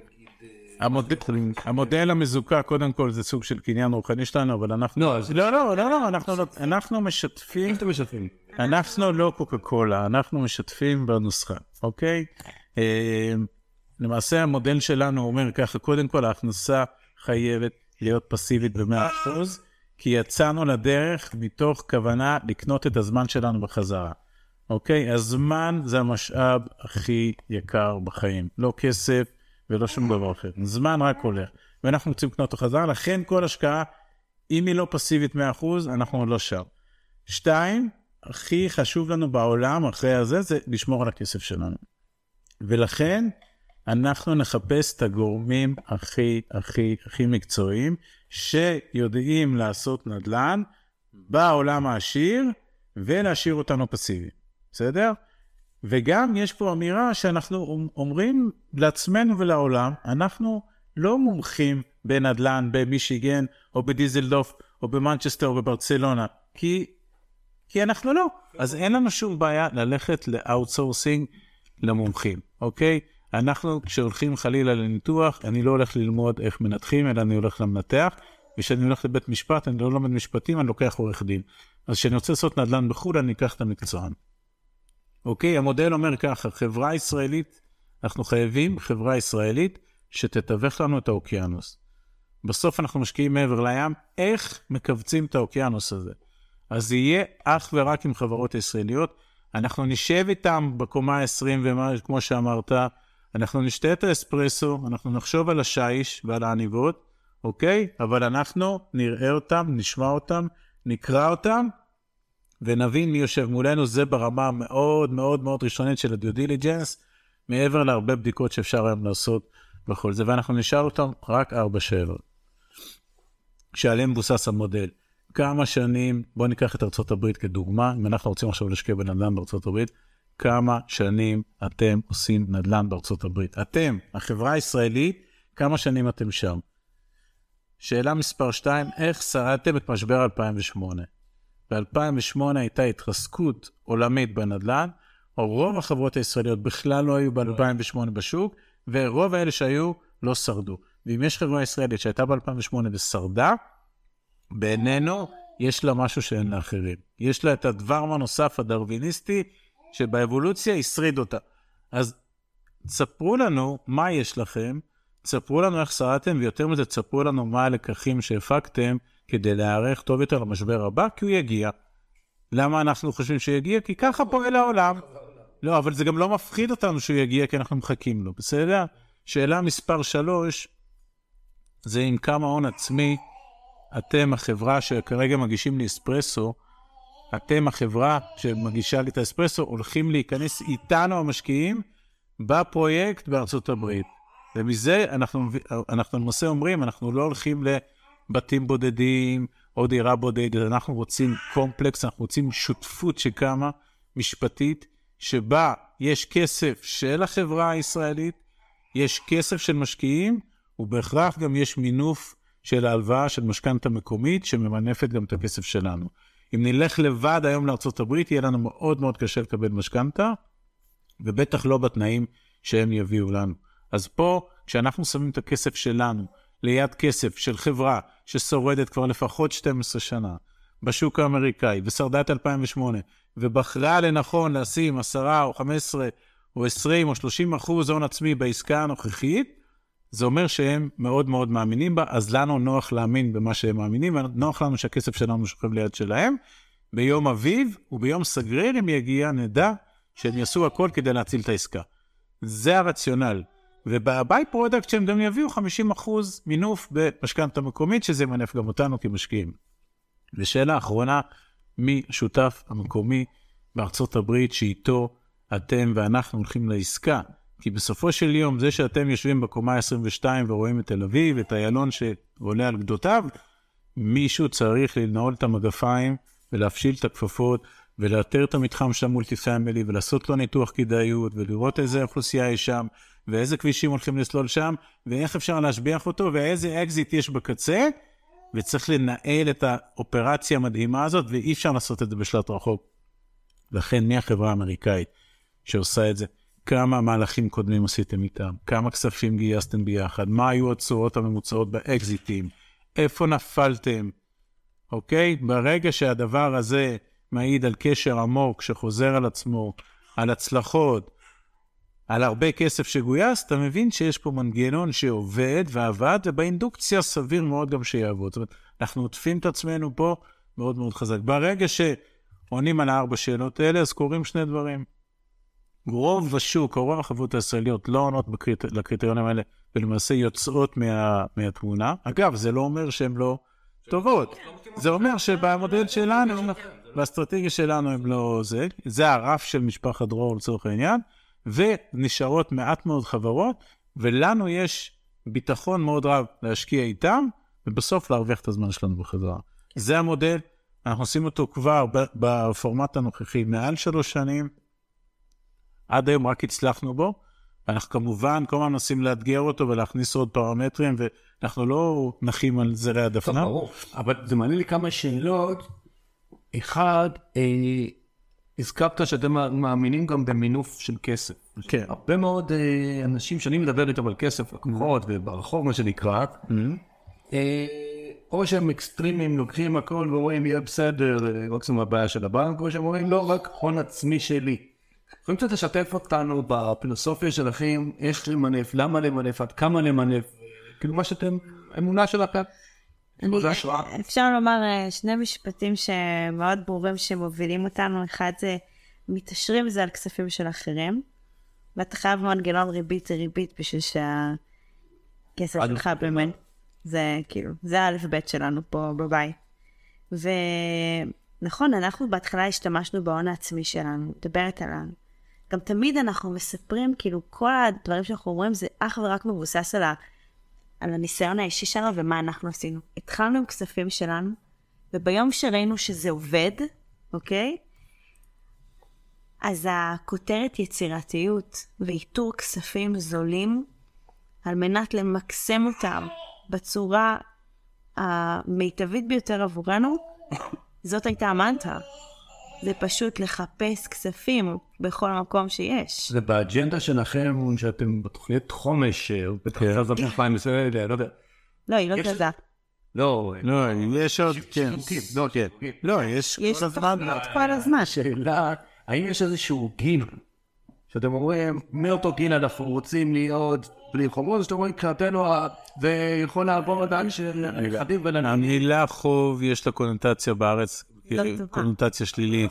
D: המודל, המזוקק, קודם כל, זה סוג של קניין רוחני שלנו, אבל אנחנו...
B: לא,
D: לא, לא, לא, לא, אנחנו, לא- אנחנו משתפים,
B: איך אתם משתפים?
D: אנחנו לא קוקה קולה, אנחנו משתפים בנוסחה, אוקיי? אה, למעשה המודל שלנו אומר ככה, קודם כל ההכנסה חייבת להיות פסיבית ב-100%, כי יצאנו לדרך מתוך כוונה לקנות את הזמן שלנו בחזרה. אוקיי? הזמן זה המשאב הכי יקר בחיים. לא כסף ולא שום דבר אחר. זמן רק הולך. ואנחנו רוצים לקנות אותו חזרה, לכן כל השקעה, אם היא לא פסיבית 100%, אנחנו עוד לא שם. שתיים, הכי חשוב לנו בעולם אחרי הזה, זה לשמור על הכסף שלנו. ולכן, אנחנו נחפש את הגורמים הכי הכי הכי מקצועיים, שיודעים לעשות נדל"ן בעולם העשיר, ולהשאיר אותנו פסיביים, בסדר? וגם יש פה אמירה שאנחנו אומרים לעצמנו ולעולם, אנחנו לא מומחים בנדל"ן במישיגן, או בדיסלדורף, או במנצ'סטר, או בברצלונה, כי, כי אנחנו לא. אז אין לנו שום בעיה ללכת ל outsourcing למומחים, אוקיי? אנחנו, כשהולכים חלילה לניתוח, אני לא הולך ללמוד איך מנתחים, אלא אני הולך למנתח. וכשאני הולך לבית משפט, אני לא לומד משפטים, אני לוקח עורך דין. אז כשאני רוצה לעשות נדל"ן בחו"ל, אני אקח את המקצוען. אוקיי, המודל אומר ככה, חברה ישראלית, אנחנו חייבים חברה ישראלית שתתווך לנו את האוקיינוס. בסוף אנחנו משקיעים מעבר לים, איך מכווצים את האוקיינוס הזה? אז זה יהיה אך ורק עם חברות ישראליות. אנחנו נשב איתם בקומה ה-20 ומה, כמו שאמרת, אנחנו נשתה את האספרסו, אנחנו נחשוב על השיש ועל העניבות, אוקיי? אבל אנחנו נראה אותם, נשמע אותם, נקרא אותם, ונבין מי יושב מולנו. זה ברמה המאוד מאוד מאוד ראשונית של ה due diligence, מעבר להרבה בדיקות שאפשר היום לעשות בכל זה, ואנחנו נשאל אותם רק ארבע שאלות, שעליהן מבוסס המודל. כמה שנים, בואו ניקח את ארה"ב כדוגמה, אם אנחנו רוצים עכשיו להשקיע בנדל"ן בארה"ב, כמה שנים אתם עושים נדל"ן הברית? אתם, החברה הישראלית, כמה שנים אתם שם? שאלה מספר 2, איך שרדתם את משבר 2008? ב-2008 הייתה התרסקות עולמית בנדל"ן, או רוב החברות הישראליות בכלל לא היו ב-2008 בשוק, ורוב האלה שהיו לא שרדו. ואם יש חברה ישראלית שהייתה ב-2008 ושרדה, בעינינו יש לה משהו שאין לאחרים. יש לה את הדבר הנוסף הדרוויניסטי, שבאבולוציה השריד אותה. אז תספרו לנו מה יש לכם, תספרו לנו איך שרדתם, ויותר מזה, תספרו לנו מה הלקחים שהפקתם כדי להיערך טוב יותר למשבר הבא, כי הוא יגיע. למה אנחנו חושבים שהוא יגיע? כי ככה פועל העולם. לא, אבל זה גם לא מפחיד אותנו שהוא יגיע, כי אנחנו מחכים לו, בסדר? שאלה מספר 3, זה עם כמה הון עצמי אתם, החברה שכרגע מגישים לי אספרסו, אתם, החברה שמגישה לי את האספרסו, הולכים להיכנס איתנו המשקיעים בפרויקט בארצות הברית. ומזה אנחנו, למעשה אומרים, אנחנו לא הולכים לבתים בודדים או דירה בודדת, אנחנו רוצים קומפלקס, אנחנו רוצים שותפות שקמה, משפטית, שבה יש כסף של החברה הישראלית, יש כסף של משקיעים, ובהכרח גם יש מינוף של ההלוואה של משכנתה מקומית, שממנפת גם את הכסף שלנו. אם נלך לבד היום לארה"ב, יהיה לנו מאוד מאוד קשה לקבל משכנתה, ובטח לא בתנאים שהם יביאו לנו. אז פה, כשאנחנו שמים את הכסף שלנו ליד כסף של חברה ששורדת כבר לפחות 12 שנה בשוק האמריקאי ושרדה את 2008, ובחרה לנכון לשים 10 או 15 או 20 או 30 אחוז הון עצמי בעסקה הנוכחית, זה אומר שהם מאוד מאוד מאמינים בה, אז לנו נוח להאמין במה שהם מאמינים, ונוח לנו שהכסף שלנו שוכב ליד שלהם. ביום אביב וביום סגריר, אם יגיע, נדע שהם יעשו הכל כדי להציל את העסקה. זה הרציונל. וב by-product שהם גם יביאו 50% מינוף במשכנתה מקומית, שזה ימנף גם אותנו כמשקיעים. ושאלה אחרונה, מי השותף המקומי בארצות הברית שאיתו אתם ואנחנו הולכים לעסקה? כי בסופו של יום, זה שאתם יושבים בקומה 22 ורואים את תל אביב, את איילון שעולה על גדותיו, מישהו צריך לנעול את המגפיים ולהפשיל את הכפפות ולאתר את המתחם של ה multi family ולעשות לו ניתוח כדאיות ולראות איזה אוכלוסייה יש שם ואיזה כבישים הולכים לסלול שם ואיך אפשר להשביח אותו ואיזה אקזיט יש בקצה וצריך לנהל את האופרציה המדהימה הזאת ואי אפשר לעשות את זה בשלט רחוק. לכן מי החברה האמריקאית שעושה את זה? כמה מהלכים קודמים עשיתם איתם? כמה כספים גייסתם ביחד? מה היו התשואות הממוצעות באקזיטים? איפה נפלתם? אוקיי? ברגע שהדבר הזה מעיד על קשר עמוק שחוזר על עצמו, על הצלחות, על הרבה כסף שגויס, אתה מבין שיש פה מנגנון שעובד ועבד, ובאינדוקציה סביר מאוד גם שיעבוד. זאת אומרת, אנחנו עוטפים את עצמנו פה מאוד מאוד חזק. ברגע שעונים על הארבע שאלות האלה, אז קורים שני דברים. רוב השוק, רוב החברות הישראליות לא עונות בקריט... לקריטריונים האלה, ולמעשה יוצאות מה... מהתמונה. אגב, זה לא אומר שהן לא טובות. זה אומר שבמודל שלנו, באסטרטגיה שלנו הם לא זה. זה הרף של משפחת דרור לצורך העניין, ונשארות מעט מאוד חברות, ולנו יש ביטחון מאוד רב להשקיע איתם, ובסוף להרוויח את הזמן שלנו בחזרה. זה המודל, אנחנו עושים אותו כבר בפורמט הנוכחי מעל שלוש שנים. עד היום רק הצלחנו בו. אנחנו כמובן כל הזמן מנסים לאתגר אותו ולהכניס עוד פרמטרים, ואנחנו לא נחים על זרי הדפנה.
B: ברור, אבל זה מעניין לי כמה שאלות. אחד, אה, הזכרת שאתם מאמינים גם במינוף של כסף.
D: כן.
B: הרבה מאוד אה, אנשים שאני מדבר איתם על כסף, לקוחות וברחוב מה שנקרא, אה, או שהם אקסטרימים, לוקחים הכל ואומרים יהיה בסדר, אה, מקסימום הבעיה של הבנק, או שהם אומרים לא, רק הון עצמי שלי. יכולים קצת לשתף אותנו בפילוסופיה שלכם, איך למנף, למה למנף, עד כמה למנף, כאילו מה שאתם, אמונה שלכם.
C: אפשר לומר אה, שני משפטים שמאוד ברורים שמובילים אותנו. אחד זה, מתעשרים זה על כספים של אחרים, ואתה חייב מנגנון ריבית ריבית בשביל שהכסף שלך באמת, זה כאילו, זה האלף בית שלנו פה בבית. ונכון, אנחנו בהתחלה השתמשנו בהון העצמי שלנו, מדברת עלינו. גם תמיד אנחנו מספרים, כאילו, כל הדברים שאנחנו אומרים זה אך ורק מבוסס על, ה, על הניסיון האישי שלנו ומה אנחנו עשינו. התחלנו עם כספים שלנו, וביום שראינו שזה עובד, אוקיי? אז הכותרת יצירתיות ואיתור כספים זולים על מנת למקסם אותם בצורה המיטבית ביותר עבורנו, זאת הייתה המנטרה. זה פשוט לחפש כספים בכל מקום שיש.
B: זה באג'נדה שלכם, שאתם בתוכנית חומש, או בתוכנית הזאת 2020, לא יודע.
C: לא, היא לא
B: יש-
C: כזה.
B: לא,
D: לא, יש עוד, כן.
B: לא, כן.
D: לא, יש
C: יש
D: כל הזמן.
C: תוכניות כל הזמן.
B: השאלה, האם יש איזשהו גיל, שאתם אומרים, מאותו גיל אנחנו רוצים להיות בלי חובות, שאתם אומרים, מבחינתנו ה- זה יכול לעבור עדיין של נכדים ולנכדים.
D: המילה חוב יש לה קונוטציה בארץ. קונוטציה שלילית.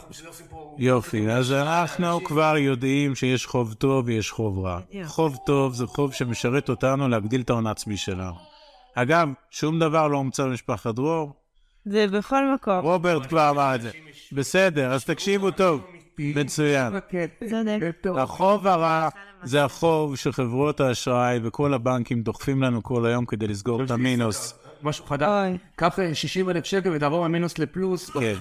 D: יופי, אז אנחנו כבר יודעים שיש חוב טוב ויש חוב רע. חוב טוב זה חוב שמשרת אותנו להגדיל את ההון העצמי שלנו. אגב, שום דבר לא הומצא במשפחת דרור,
C: זה בכל מקום.
D: רוברט כבר אמר את זה. בסדר, אז תקשיבו טוב. מצוין.
C: צודק.
D: החוב הרע זה החוב שחברות האשראי וכל הבנקים דוחפים לנו כל היום כדי לסגור את המינוס.
B: משהו חדש. קח 60 אלף שקל ותעבור ממינוס לפלוס.
D: כן.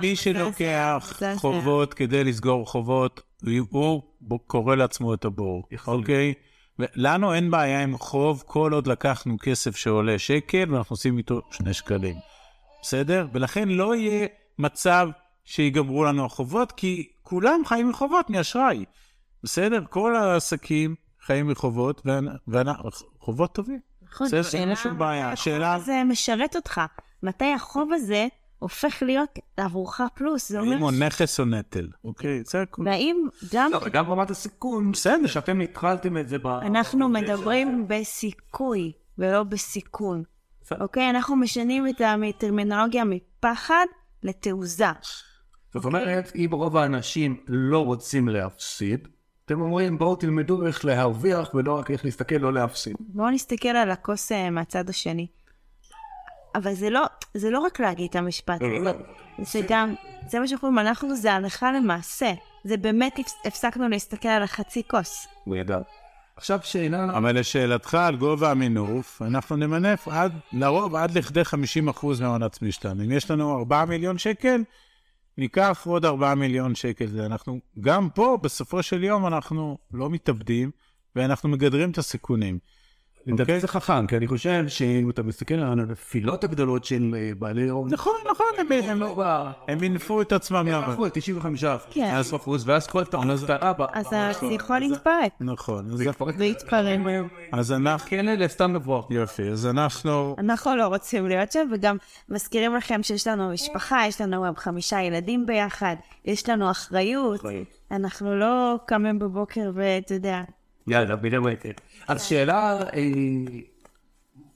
D: מי שלוקח חובות כדי לסגור חובות, הוא קורא לעצמו את הבור, אוקיי? לנו אין בעיה עם חוב כל עוד לקחנו כסף שעולה שקל ואנחנו עושים איתו שני שקלים, בסדר? ולכן לא יהיה מצב שיגמרו לנו החובות, כי כולם חיים מחובות, מאשראי, בסדר? כל העסקים חיים מחובות, וחובות טובים.
C: נכון,
D: בסדר,
C: השאלה
D: אין שום בעיה. השאלה-
C: הזה משרת אותך. מתי החוב הזה הופך להיות עבורך פלוס? זה
D: האם הוא
C: אומר...
D: נכס או נטל, אוקיי? זה הכול.
C: והאם גם
B: לא, וגם רמת הסיכון,
D: בסדר.
B: שאתם התחלתם את זה ב...
C: אנחנו מדברים בסיכוי ולא בסיכון. אוקיי? אנחנו משנים את הטרמינולוגיה מפחד לתעוזה.
B: זאת אומרת, אם רוב האנשים לא רוצים להפסיד, אתם אומרים בואו תלמדו איך להרוויח ולא רק איך להסתכל לא להפסיד.
C: בואו נסתכל על הכוס אה, מהצד השני. אבל זה לא, זה לא רק להגיד את המשפט הזה, זה גם, זה מה שאנחנו אומרים, אנחנו זה הלכה למעשה. זה באמת הפס- הפסקנו להסתכל על החצי כוס.
B: הוא ידע. עכשיו שאלה,
D: אבל לשאלתך על גובה המינוף, אנחנו נמנף עד, לרוב עד לכדי 50% מההון העצמי שלנו. אם יש לנו 4 מיליון שקל, ניקח עוד 4 מיליון שקל. אנחנו, גם פה, בסופו של יום, אנחנו לא מתאבדים, ואנחנו מגדרים את הסיכונים.
B: לדעתי
D: אוקיי?
B: זה חכם, כי אני חושב שאם אתה מסתכל על הנפילות הגדולות של אה, בעלי הון,
D: נכון, נכון, הם, הם,
B: לא בא...
D: הם מינפו את עצמם
B: הם. הלכו על 95
C: כן.
B: אחוז, ואז כל טעון בה.
C: אז זה יכול להתפרק.
D: נכון, אז,
C: להתפרק.
D: אז אנחנו,
B: כן, לסתם לברוח.
D: יופי, אז אנחנו,
C: אנחנו לא רוצים להיות שם, וגם מזכירים לכם שיש לנו משפחה, יש לנו גם חמישה ילדים ביחד, יש לנו אחריות. אנחנו לא קמים בבוקר ואתה יודע,
B: יאללה, בדיוק. אז שאלה, אה,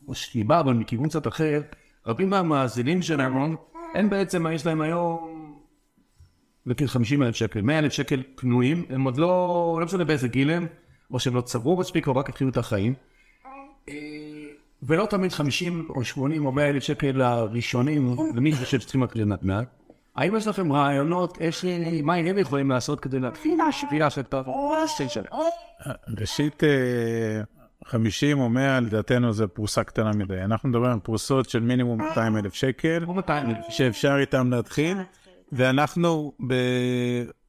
B: משלימה, אבל מכיוון קצת אחר, רבים מהמאזינים שלנו, הם בעצם, יש להם היום, נגיד 50 אלף שקל, 100 אלף שקל פנויים, הם עוד לא, לא משנה באיזה גיל הם, או שהם לא צברו מספיק, או רק התחילו את החיים. אה, ולא תמיד 50 או 80 או 100 אלף שקל הראשונים, למי שחושב שצריכים רק לנדנד. האם יש לכם רעיונות, יש, מה הם יכולים לעשות כדי להתחיל להשפיע שאתה...
D: ראשית, אה, 50 או 100 לדעתנו זה פרוסה קטנה מדי. אנחנו מדברים על פרוסות של מינימום 200 אלף שקל,
B: או 200 אלף.
D: שאפשר איתם להתחיל, ואנחנו ב...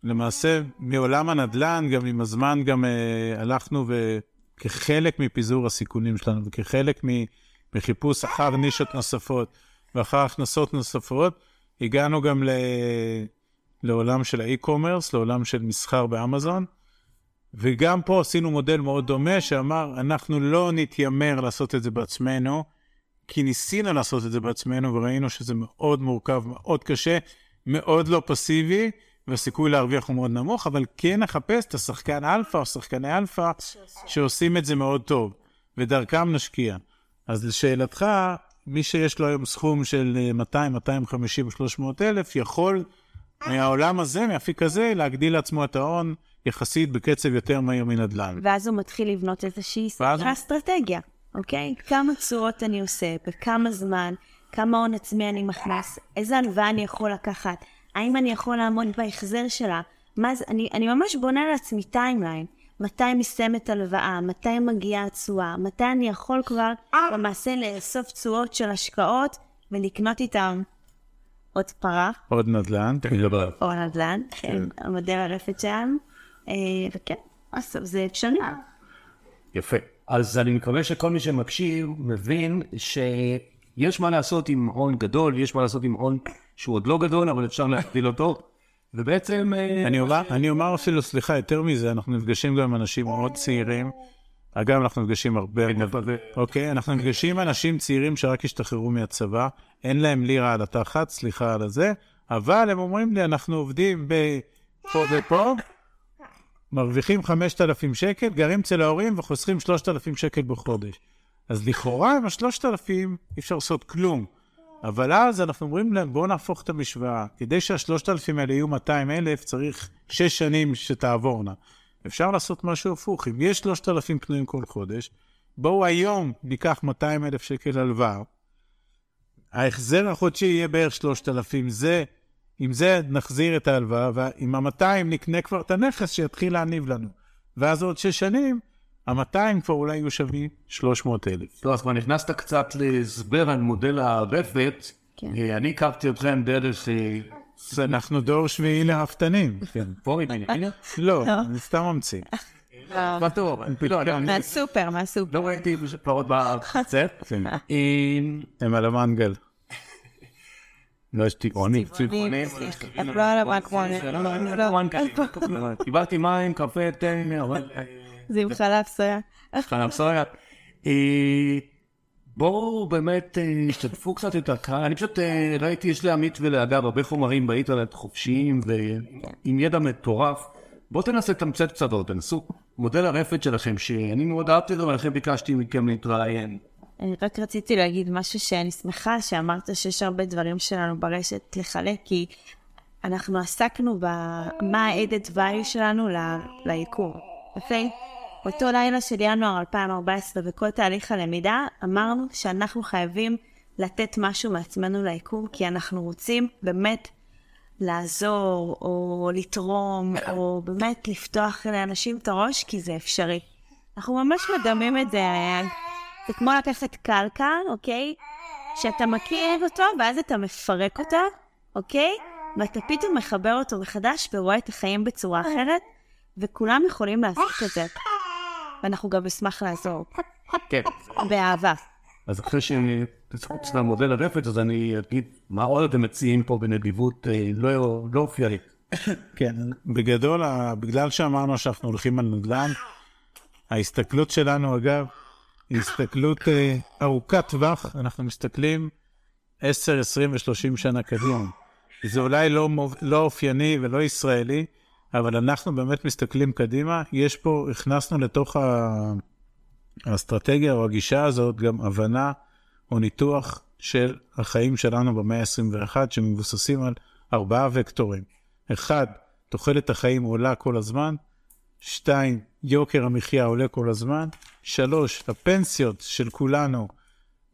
D: למעשה מעולם הנדל"ן, גם עם הזמן גם אה, הלכנו וכחלק מפיזור הסיכונים שלנו וכחלק מ... מחיפוש אחר נישות נוספות ואחר הכנסות נוספות, הגענו גם ל... לעולם של ה e-commerce, לעולם של מסחר באמזון. וגם פה עשינו מודל מאוד דומה שאמר, אנחנו לא נתיימר לעשות את זה בעצמנו, כי ניסינו לעשות את זה בעצמנו וראינו שזה מאוד מורכב, מאוד קשה, מאוד לא פסיבי, והסיכוי להרוויח הוא מאוד נמוך, אבל כן נחפש את השחקן אלפא או שחקני אלפא שעושים את זה מאוד טוב, ודרכם נשקיע. אז לשאלתך, מי שיש לו היום סכום של אה, 200, 250, 300 אלף, יכול מהעולם הזה, מהאפיק הזה, להגדיל לעצמו את ההון יחסית בקצב יותר מהיר מנדל"ן.
C: ואז הוא מתחיל לבנות איזושהי
D: ואז
C: אסטרטגיה, אוקיי? כמה צורות אני עושה, בכמה זמן, כמה הון עצמי אני מכניס, איזה הלוואה אני יכול לקחת, האם אני יכול לעמוד בהחזר שלה, מה זה, אני, אני ממש בונה לעצמי timeline. מתי מסתיימת הלוואה, מתי מגיעה התשואה, מתי אני יכול כבר למעשה לאסוף תשואות של השקעות ולקנות איתם עוד פרה
D: עוד נדל"ן.
C: או נדל"ן, כן, המודל הרפת שלנו, אה, וכן, בסוף זה אפשרי.
B: יפה. אז אני מקווה שכל מי שמקשיב מבין שיש מה לעשות עם הון גדול, יש מה לעשות עם הון שהוא עוד לא גדול, אבל אפשר להגדיל אותו. ובעצם... אה,
D: אני אומר, אני אומר אפילו, סליחה, יותר מזה, אנחנו נפגשים גם עם אנשים מאוד צעירים. אגב, אנחנו נפגשים הרבה, אוקיי? אנחנו נפגשים אנשים צעירים שרק השתחררו מהצבא, אין להם לירה על התחת, סליחה על הזה, אבל הם אומרים לי, אנחנו עובדים בפה ופה, מרוויחים 5,000 שקל, גרים אצל ההורים וחוסכים 3,000 שקל בחודש. אז לכאורה עם ה-3,000 אי אפשר לעשות כלום. אבל אז אנחנו אומרים להם, בואו נהפוך את המשוואה. כדי שה-3,000 האלה יהיו 200,000, צריך 6 שנים שתעבורנה. אפשר לעשות משהו הפוך. אם יש 3,000 פנויים כל חודש, בואו היום ניקח 200,000 שקל הלוואה. ההחזר החודשי יהיה בערך 3,000. זה, עם זה נחזיר את ההלוואה, ועם ה-200 נקנה כבר את הנכס שיתחיל להניב לנו. ואז עוד שש שנים, ה-200 כבר אולי יהיו שווים 300 אלף.
B: לא, אז כבר נכנסת קצת להסבר על מודל הרפת.
C: כן.
B: אה, אני הכרתי אתכם דרך... אה,
D: אנחנו דור שביעי לרפתנים. כן.
B: פורים, הנה,
D: לא, אני סתם ממציא.
B: מה טוב, לא, לא, אני
C: מהסופר, מהסופר.
B: לא ראיתי פרות בחצר.
D: כן.
B: אה,
D: הם על המנגל.
B: לא, יש טבעונים.
C: צבעונים, הם לא על.
B: לא, לא, כאלה. קיבלתי מים, קפה, תה, אבל...
C: זה עם חלב סויה.
B: חלב סויה. בואו באמת אה, תשתתפו קצת את הקהל. אני פשוט אה, ראיתי, יש לעמית ולאגב הרבה חומרים באינטרנט חופשיים ועם ידע מטורף. בואו תנסה לתמצת קצת עוד, תנסו. מודל הרפת שלכם, שאני מאוד אהבתי אותו, ולכן ביקשתי מכם להתראיין.
C: אני רק רציתי להגיד משהו שאני שמחה שאמרת שיש הרבה דברים שלנו ברשת לחלק, כי אנחנו עסקנו במה ה-added value שלנו ליקום, אוקיי? אותו לילה של ינואר 2014 וכל תהליך הלמידה, אמרנו שאנחנו חייבים לתת משהו מעצמנו ליקום, כי אנחנו רוצים באמת לעזור, או לתרום, או באמת לפתוח לאנשים את הראש, כי זה אפשרי. אנחנו ממש מדמים את זה, זה כמו לקחת קרקע, אוקיי? שאתה מכיר אותו, ואז אתה מפרק אותו, אוקיי? ואתה פתאום מחבר אותו מחדש ורואה את החיים בצורה אחרת, וכולם יכולים לעשות את זה. ואנחנו גם נשמח לעזור,
B: כן.
C: באהבה.
B: אז אחרי שתצחו את המודל הרפת, אז אני אגיד מה עוד אתם מציעים פה בנדיבות אה, לא לא אופיינית.
D: כן, בגדול, בגלל שאמרנו שאנחנו הולכים על נדל"ן, ההסתכלות שלנו, אגב, היא הסתכלות אה, ארוכת טווח, אנחנו מסתכלים 10, 20 ו-30 שנה קדימה. זה אולי לא, לא אופייני ולא ישראלי, אבל אנחנו באמת מסתכלים קדימה. יש פה, הכנסנו לתוך האסטרטגיה או הגישה הזאת גם הבנה או ניתוח של החיים שלנו במאה ה-21, שמבוססים על ארבעה וקטורים. אחד, תוחלת החיים עולה כל הזמן. שתיים, יוקר המחיה עולה כל הזמן. שלוש, הפנסיות של כולנו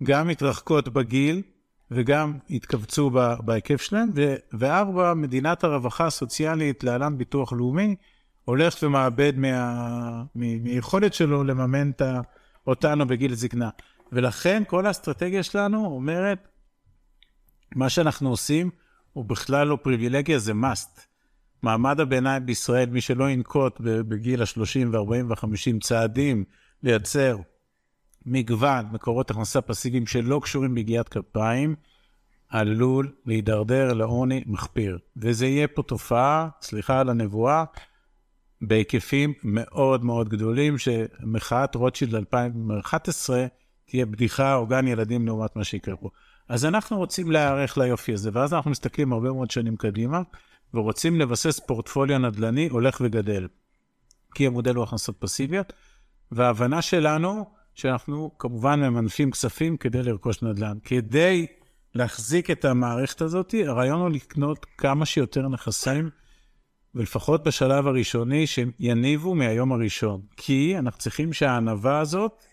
D: גם מתרחקות בגיל וגם התכווצו בהיקף שלהם. וארבע, מדינת הרווחה הסוציאלית, להלן ביטוח לאומי, הולכת ומאבד מה... מ- מיכולת שלו לממן את אותנו בגיל זקנה. ולכן כל האסטרטגיה שלנו אומרת, מה שאנחנו עושים הוא בכלל לא פריבילגיה, זה must. מעמד הביניים בישראל, מי שלא ינקוט בגיל ה-30 ו-40 ו-50 צעדים לייצר מגוון מקורות הכנסה פסיביים שלא קשורים ביגיעת כפיים, עלול להידרדר לעוני מחפיר. וזה יהיה פה תופעה, סליחה על הנבואה, בהיקפים מאוד מאוד גדולים, שמחאת רוטשילד 2011 תהיה בדיחה או גן ילדים לעומת מה שיקרה פה. אז אנחנו רוצים להיערך ליופי הזה, ואז אנחנו מסתכלים הרבה מאוד שנים קדימה, ורוצים לבסס פורטפוליו נדל"ני הולך וגדל. כי המודל הוא הכנסות פסיביות, וההבנה שלנו, שאנחנו כמובן ממנפים כספים כדי לרכוש נדל"ן. כדי להחזיק את המערכת הזאת, הרעיון הוא לקנות כמה שיותר נכסים, ולפחות בשלב הראשוני, שיניבו מהיום הראשון. כי אנחנו צריכים שהענווה הזאת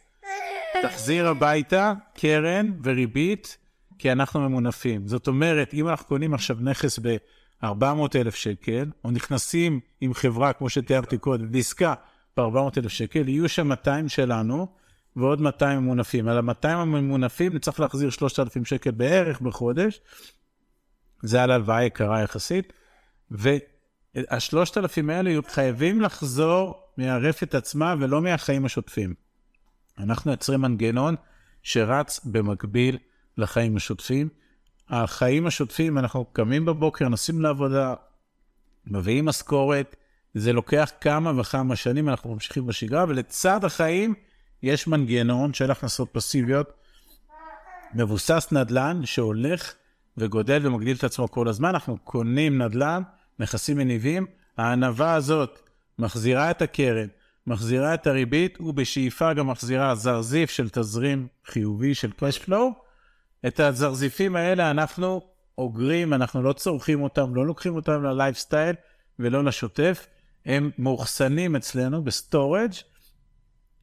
D: תחזיר הביתה קרן וריבית, כי אנחנו ממונפים. זאת אומרת, אם אנחנו קונים עכשיו נכס ב-400,000 שקל, או נכנסים עם חברה, כמו שתיארתי קודם, בעסקה ב-400,000 שקל, יהיו שם 200 שלנו, ועוד 200 ממונפים. על ה-200 הממונפים נצטרך להחזיר 3,000 שקל בערך בחודש. זה על הלוואה יקרה יחסית. וה-3,000 האלה יהיו חייבים לחזור מהרפת עצמה ולא מהחיים השוטפים. אנחנו יוצרים מנגנון שרץ במקביל לחיים השוטפים. החיים השוטפים, אנחנו קמים בבוקר, נוסעים לעבודה, מביאים משכורת, זה לוקח כמה וכמה שנים, אנחנו ממשיכים בשגרה, ולצד החיים יש מנגנון של הכנסות פסיביות, מבוסס נדל"ן שהולך וגודל ומגדיל את עצמו כל הזמן. אנחנו קונים נדל"ן, נכסים מניבים, הענווה הזאת מחזירה את הקרן, מחזירה את הריבית, ובשאיפה גם מחזירה זרזיף של תזרים חיובי של cash flow. את הזרזיפים האלה אנחנו אוגרים, אנחנו לא צורכים אותם, לא לוקחים אותם ללייפסטייל ולא לשוטף, הם מאוחסנים אצלנו ב storage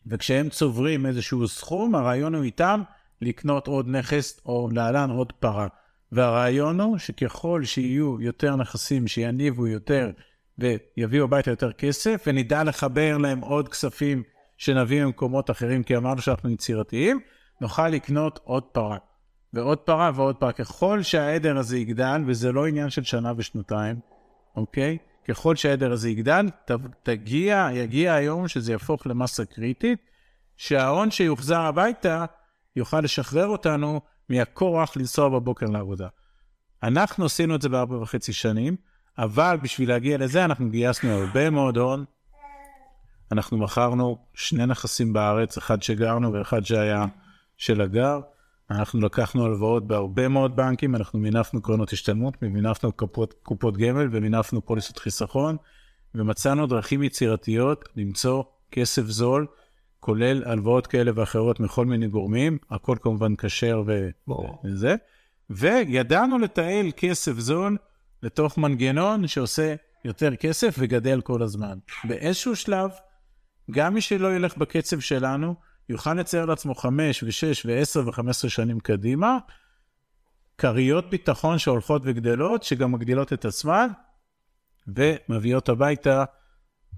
D: וכשהם צוברים איזשהו סכום, הרעיון הוא איתם לקנות עוד נכס או להלן עוד פרה. והרעיון הוא שככל שיהיו יותר נכסים שיניבו יותר ויביאו הביתה יותר כסף, ונדע לחבר להם עוד כספים שנביא ממקומות אחרים, כי אמרנו שאנחנו יצירתיים, נוכל לקנות עוד פרה. ועוד פרה ועוד פרה. ככל שהעדר הזה יגדל, וזה לא עניין של שנה ושנתיים, אוקיי? ככל שהעדר הזה יגדל, ת, תגיע, יגיע היום שזה יהפוך למסה קריטית, שההון שיוחזר הביתה יוכל לשחרר אותנו מהכורח לנסוע בבוקר לעבודה. אנחנו עשינו את זה בארבע וחצי שנים, אבל בשביל להגיע לזה אנחנו גייסנו הרבה מאוד הון. אנחנו מכרנו שני נכסים בארץ, אחד שגרנו ואחד שהיה של הגר. אנחנו לקחנו הלוואות בהרבה מאוד בנקים, אנחנו מינפנו קרנות השתלמות, מינפנו קופות, קופות גמל ומינפנו פוליסות חיסכון, ומצאנו דרכים יצירתיות למצוא כסף זול, כולל הלוואות כאלה ואחרות מכל מיני גורמים, הכל כמובן כשר וזה, וידענו לתעל כסף זול לתוך מנגנון שעושה יותר כסף וגדל כל הזמן. באיזשהו שלב, גם מי שלא ילך בקצב שלנו, יוכל לצייר לעצמו חמש ושש ועשר וחמש עשרה שנים קדימה, כריות ביטחון שהולכות וגדלות, שגם מגדילות את עצמן, ומביאות הביתה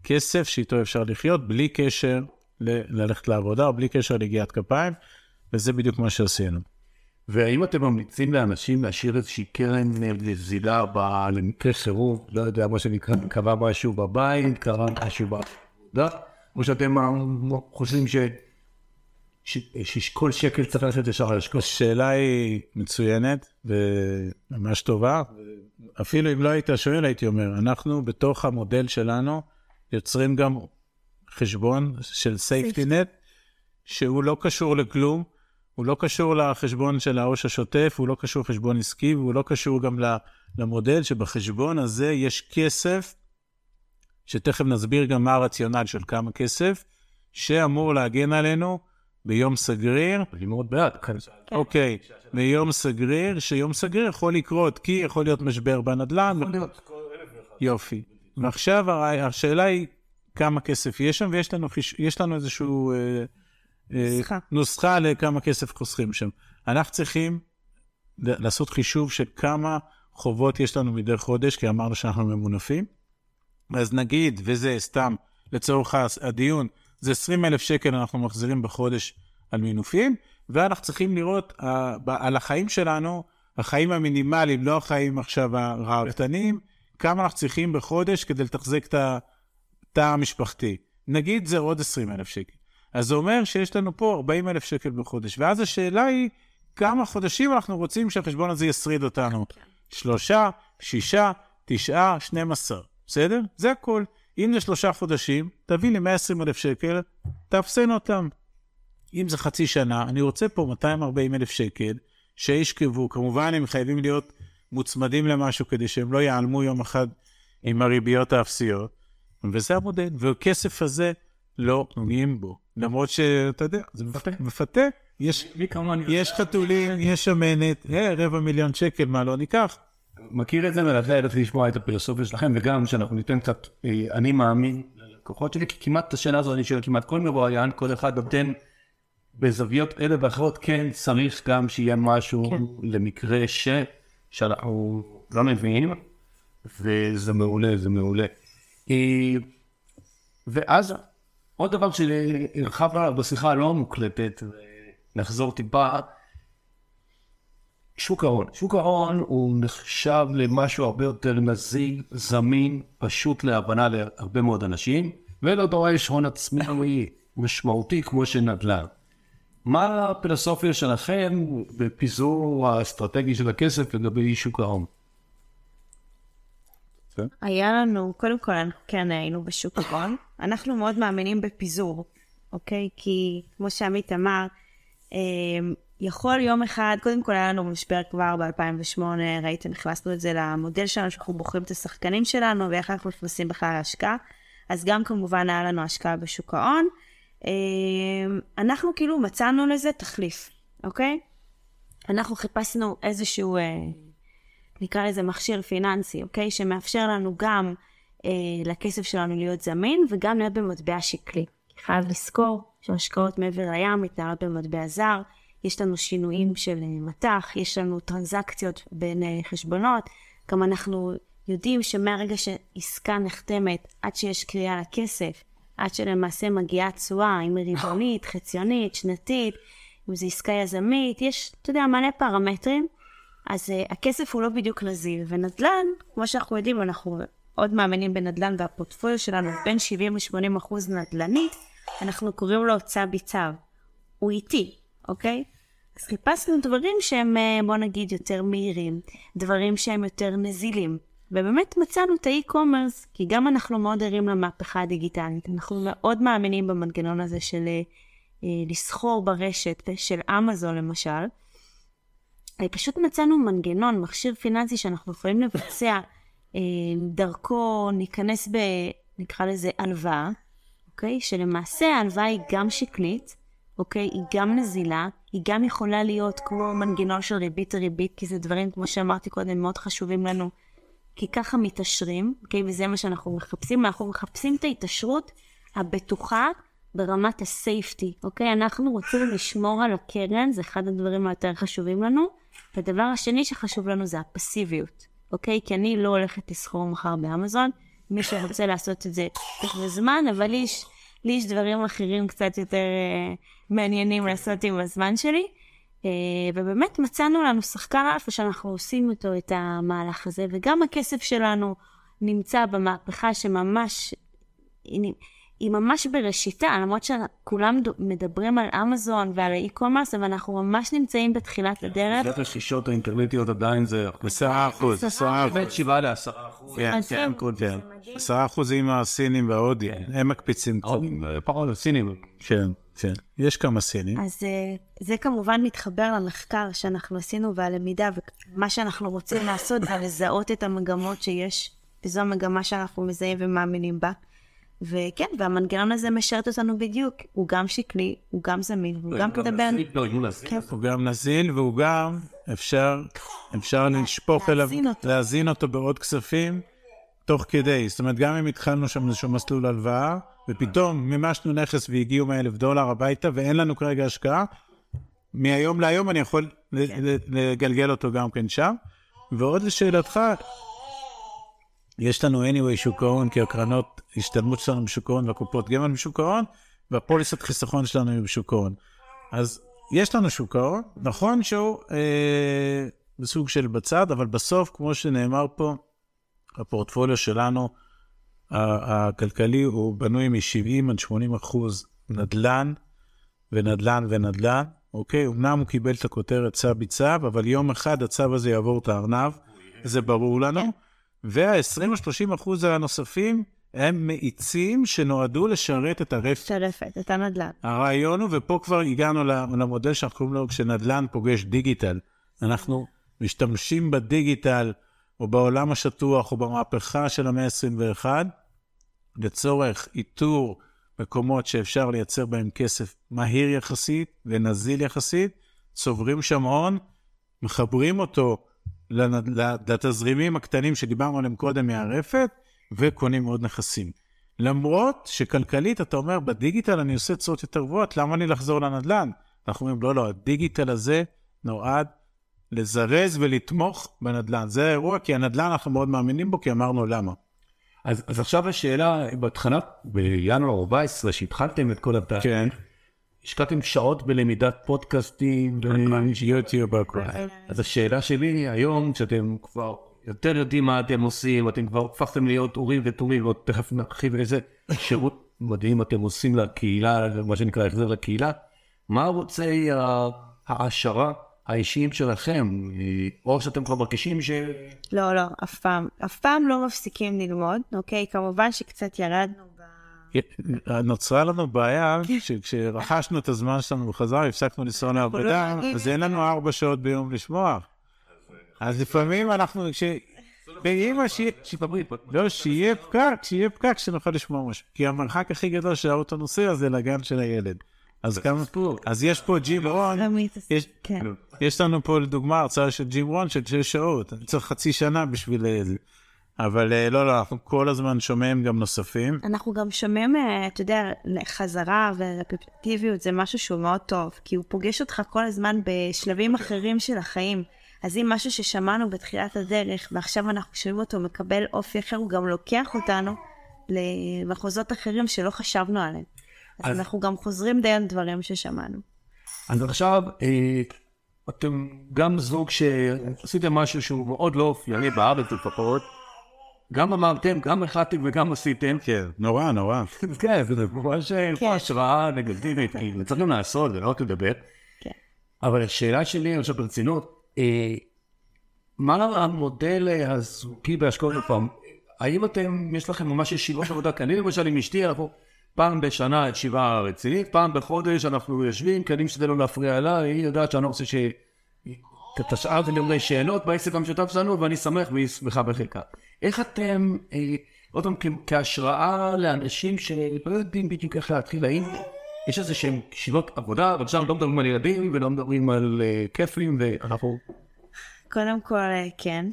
D: כסף שאיתו אפשר לחיות בלי קשר ל- ללכת לעבודה, או בלי קשר ליגיעת כפיים, וזה בדיוק מה שעשינו.
B: והאם אתם ממליצים לאנשים להשאיר איזושהי קרן נזילה ב- למקרה חירום, לא יודע, מה שנקרא, קרה משהו בבית, קרה משהו בעבודה, או שאתם אה, חושבים ש... שכל שקל צריך ללכת ישר על השקעות?
D: השאלה היא מצוינת וממש טובה. אפילו אם לא היית שואל, הייתי אומר, אנחנו בתוך המודל שלנו יוצרים גם חשבון של safety net, שהוא לא קשור לכלום, הוא לא קשור לחשבון של העו"ש השוטף, הוא לא קשור לחשבון עסקי, והוא לא קשור גם למודל שבחשבון הזה יש כסף, שתכף נסביר גם מה הרציונל של כמה כסף, שאמור להגן עלינו ביום סגריר.
B: אני מאוד בעד.
D: אוקיי, ביום סגריר, שיום סגריר יכול לקרות, כי יכול להיות משבר בנדל"ן. יופי. ועכשיו השאלה היא כמה כסף יש שם, ויש לנו, חיש... יש לנו איזשהו אה, אה,
C: נוסחה.
D: נוסחה לכמה כסף חוסכים שם. אנחנו צריכים לעשות חישוב של כמה חובות יש לנו מדי חודש, כי אמרנו שאנחנו ממונפים. אז נגיד, וזה סתם לצורך הדיון, זה 20 אלף שקל אנחנו מחזירים בחודש על מינופים, ואנחנו צריכים לראות uh, על החיים שלנו, החיים המינימליים, לא החיים עכשיו הרעבתנים, כמה אנחנו צריכים בחודש כדי לתחזק את התא המשפחתי. נגיד זה עוד 20 אלף שקל. אז זה אומר שיש לנו פה 40 אלף שקל בחודש, ואז השאלה היא, כמה חודשים אנחנו רוצים שהחשבון הזה ישריד אותנו? שלושה, שישה, תשעה, 12, בסדר? זה הכל. אם זה שלושה חודשים, תביא לי 120 אלף שקל, תאפסן אותם. אם זה חצי שנה, אני רוצה פה 240 אלף שקל שישכבו, כמובן הם חייבים להיות מוצמדים למשהו כדי שהם לא ייעלמו יום אחד עם הריביות האפסיות, וזה המודל, והכסף הזה לא נוגעים בו. למרות שאתה יודע, זה מפתה. מפתה. יש, יש חתולים, יש שמנת, אה, רבע מיליון שקל, מה לא ניקח?
B: מכיר את זה ולכן ידעתי לשמוע את הפילוסופיה שלכם, וגם שאנחנו ניתן קצת, אה, אני מאמין ללקוחות שלי, כי כמעט את השאלה הזאת אני שואל כמעט כל מרואיין, כל אחד נותן בזוויות אלה ואחרות, כן צריך גם שיהיה משהו
C: כן.
B: למקרה ש... שאנחנו לא מבינים, וזה מעולה, זה מעולה. אה, ואז עוד דבר שהרחבנו עליו בשיחה הלא מוקלטת, נחזור טיפה, שוק ההון. שוק ההון הוא נחשב למשהו הרבה יותר נזיל, זמין, פשוט להבנה להרבה מאוד אנשים, ולא דורש הון עצמי משמעותי כמו של נדל"ן. מה הפילוסופיה שלכם בפיזור האסטרטגי של הכסף לגבי שוק ההון?
C: היה לנו, קודם כל, כן היינו בשוק ההון. אנחנו מאוד מאמינים בפיזור, אוקיי? כי כמו שעמית אמר, אה, יכול יום אחד, קודם כל היה לנו משבר כבר ב-2008, ראיתם, הכנסנו את זה למודל שלנו, שאנחנו בוחרים את השחקנים שלנו, ואיך אנחנו נכנסים בכלל להשקעה. אז גם כמובן היה לנו השקעה בשוק ההון. אה, אנחנו כאילו מצאנו לזה תחליף, אוקיי? אנחנו חיפשנו איזשהו, אה, נקרא לזה מכשיר פיננסי, אוקיי? שמאפשר לנו גם אה, לכסף שלנו להיות זמין וגם להיות במטבע שקלי. חייב לזכור שהשקעות מעבר לים מתנהלות במטבע זר, יש לנו שינויים של אה, מטח, יש לנו טרנזקציות בין אה, חשבונות, גם אנחנו יודעים שמהרגע שעסקה נחתמת עד שיש קריאה לכסף, עד שלמעשה מגיעה תשואה, אם היא רבעונית, חציונית, שנתית, אם זו עסקה יזמית, יש, אתה יודע, מלא פרמטרים, אז uh, הכסף הוא לא בדיוק נזיל, ונדל"ן, כמו שאנחנו יודעים, אנחנו עוד מאמינים בנדל"ן והפורטפוליו שלנו בין 70 ל-80 אחוז נדל"נית, אנחנו קוראים לו צו ביצו. הוא איטי, אוקיי? אז חיפשנו דברים שהם, אה, בוא נגיד, יותר מהירים, דברים שהם יותר נזילים. ובאמת מצאנו את האי-קומרס, כי גם אנחנו מאוד ערים למהפכה הדיגיטלית. אנחנו מאוד מאמינים במנגנון הזה של אה, אה לסחור ברשת של אמזון למשל. אה, פשוט מצאנו מנגנון, מכשיר פיננסי שאנחנו יכולים לבצע אה, דרכו, ניכנס ב... נקרא לזה הלוואה, אוקיי? שלמעשה ההלוואה היא גם שקלית, אוקיי? היא גם נזילה, היא גם יכולה להיות כמו מנגנון של ריבית ריבית, כי זה דברים, כמו שאמרתי קודם, מאוד חשובים לנו, כי ככה מתעשרים, אוקיי? וזה מה שאנחנו מחפשים, אנחנו מחפשים את ההתעשרות הבטוחה ברמת הסייפטי, אוקיי? אנחנו רוצים לשמור על הקרן, זה אחד הדברים היותר חשובים לנו. והדבר השני שחשוב לנו זה הפסיביות, אוקיי? כי אני לא הולכת לסחור מחר באמזון, מי שרוצה לעשות את זה תוך זמן, אבל לי יש, לי יש דברים אחרים קצת יותר אה, מעניינים לעשות עם הזמן שלי. אה, ובאמת מצאנו לנו שחקן אלפא שאנחנו עושים אותו את המהלך הזה, וגם הכסף שלנו נמצא במהפכה שממש... היא ממש בראשיתה, למרות שכולם מדברים על אמזון ועל ה e-commerce, אבל אנחנו ממש נמצאים בתחילת הדרך.
B: זה הרכישות האינטרנטיות עדיין זה
D: עשרה אחוז, עשרה אחוז.
B: בין שבעה לעשרה אחוז.
D: כן, כן, כן. עשרה אחוזים הסינים וההודים, הם מקפיצים.
B: פחות הסינים.
D: כן, כן. יש כמה סינים.
C: אז אה, זה כמובן מתחבר למחקר שאנחנו עשינו והלמידה, ומה שאנחנו רוצים לעשות זה לזהות את המגמות שיש, וזו המגמה שאנחנו מזהים ומאמינים בה. וכן, והמנגנון הזה משרת אותנו בדיוק. הוא גם שקלי, הוא גם זמין, הוא גם מדבר...
D: כן. הוא גם נזיל, והוא גם, אפשר, אפשר לשפוך אליו, להזין אותו בעוד כספים, תוך כדי. זאת אומרת, גם אם התחלנו שם איזשהו מסלול הלוואה, ופתאום מימשנו נכס והגיעו 100 אלף דולר הביתה, ואין לנו כרגע השקעה, מהיום להיום אני יכול כן. לגלגל אותו גם כן שם. ועוד לשאלתך, יש לנו anyway שוק ההון, כי הקרנות השתלמות שלנו בשוק ההון והקופות גמל בשוק ההון, והפוליסת חיסכון שלנו היא בשוק ההון. אז יש לנו שוק ההון, נכון שהוא אה, בסוג של בצד, אבל בסוף, כמו שנאמר פה, הפורטפוליו שלנו, הכלכלי, הוא בנוי מ-70 עד 80 אחוז נדל"ן ונדל"ן ונדל"ן, אוקיי? אמנם הוא קיבל את הכותרת צו בצו, אבל יום אחד הצו הזה יעבור את הארנב, זה ברור לנו. וה-20 או 30 אחוז הנוספים הם מאיצים שנועדו לשרת את הרפת.
C: שרפת, את הנדל"ן.
D: הרעיון הוא, ופה כבר הגענו למודל שאנחנו קוראים לו כשנדל"ן פוגש דיגיטל. אנחנו משתמשים בדיגיטל, או בעולם השטוח, או במהפכה של המאה ה-21, לצורך איתור מקומות שאפשר לייצר בהם כסף מהיר יחסית ונזיל יחסית, צוברים שם הון, מחברים אותו לתזרימים הקטנים שדיברנו עליהם קודם מהרפת, וקונים עוד נכסים. למרות שכלכלית אתה אומר, בדיגיטל אני עושה תשואות יותר גבוהות, למה לי לחזור לנדל"ן? אנחנו אומרים, לא, לא, הדיגיטל הזה נועד לזרז ולתמוך בנדל"ן. זה האירוע, כי הנדל"ן אנחנו מאוד מאמינים בו, כי אמרנו למה.
B: אז, אז עכשיו השאלה, בהתחלה, בינואר 14, שהתחלתם את כל התהליך, כן. השקעתם שעות בלמידת פודקאסטים
D: ויוטיוב והכל.
B: אז השאלה שלי היום, שאתם כבר יותר יודעים מה אתם עושים, אתם כבר הפכתם להיות אורים ותומים, ועוד תכף נרחיב איזה שירות מדהים אתם עושים לקהילה, מה שנקרא החזר לקהילה, מה ערוצי ההעשרה האישיים שלכם, או שאתם כבר מרגישים ש...
C: לא, לא, אף פעם. אף פעם לא מפסיקים ללמוד, אוקיי? כמובן שקצת ירדנו
D: נוצרה לנו בעיה שכשרכשנו את הזמן שלנו בחזרה, הפסקנו לנסוע לעבודה, אז אין לנו ארבע שעות ביום לשמוע. אז לפעמים אנחנו, באמא שיהיה, לא, שיהיה פקק, שיהיה פקק שנוכל לשמוע משהו. כי המרחק הכי גדול של האוטו נוסע זה לגן של הילד. אז כמה, אז יש פה ג'ים רון, כן. יש לנו פה לדוגמה הרצאה של ג'ים רון של שש שעות, אני צריך חצי שנה בשביל... אבל אה, לא, לא, אנחנו כל הזמן שומעים גם נוספים.
C: אנחנו גם שומעים, אה, אתה יודע, חזרה ורפטטיביות זה משהו שהוא מאוד טוב, כי הוא פוגש אותך כל הזמן בשלבים אחרים של החיים. אז אם משהו ששמענו בתחילת הדרך, ועכשיו אנחנו שומעים אותו מקבל אופי אחר, הוא גם לוקח אותנו למחוזות אחרים שלא חשבנו עליהם. אז,
B: אז-
C: אנחנו גם חוזרים די על דברים ששמענו.
B: אז עכשיו, אה, אתם גם זוג שעשיתם משהו שהוא מאוד לא אופייני בארץ לפחות. גם אמרתם, גם החלטתם וגם עשיתם.
D: כן, נורא, נורא.
B: כן, זה ממש אה,
C: כן.
B: השראה נגטיבית, צריך גם לעשות, זה לא רק לדבר.
C: כן.
B: אבל השאלה שלי, עכשיו ברצינות, אה, מה המודל אה, הזוגי בהשקעות פעם? האם אתם, יש לכם ממש ישיבות עבודה? כי אני למשל עם אשתי, אנחנו פעם בשנה ישיבה רצינית, פעם בחודש אנחנו יושבים, כי אני משתדל לא להפריע לה, היא יודעת שאני לא רוצה ש... את השאר זה שאלות בעסק המשותף שלנו, ואני שמח והיא שמחה בחלקה. איך אתם, אה, עוד פעם, כהשראה לאנשים שלא יודעים בדיוק איך להתחיל, האם יש איזה שהם ישיבות עבודה, אבל שם לא מדברים על ילדים ולא מדברים על אה, כיפים, ואנחנו...
C: קודם כל, אה, כן.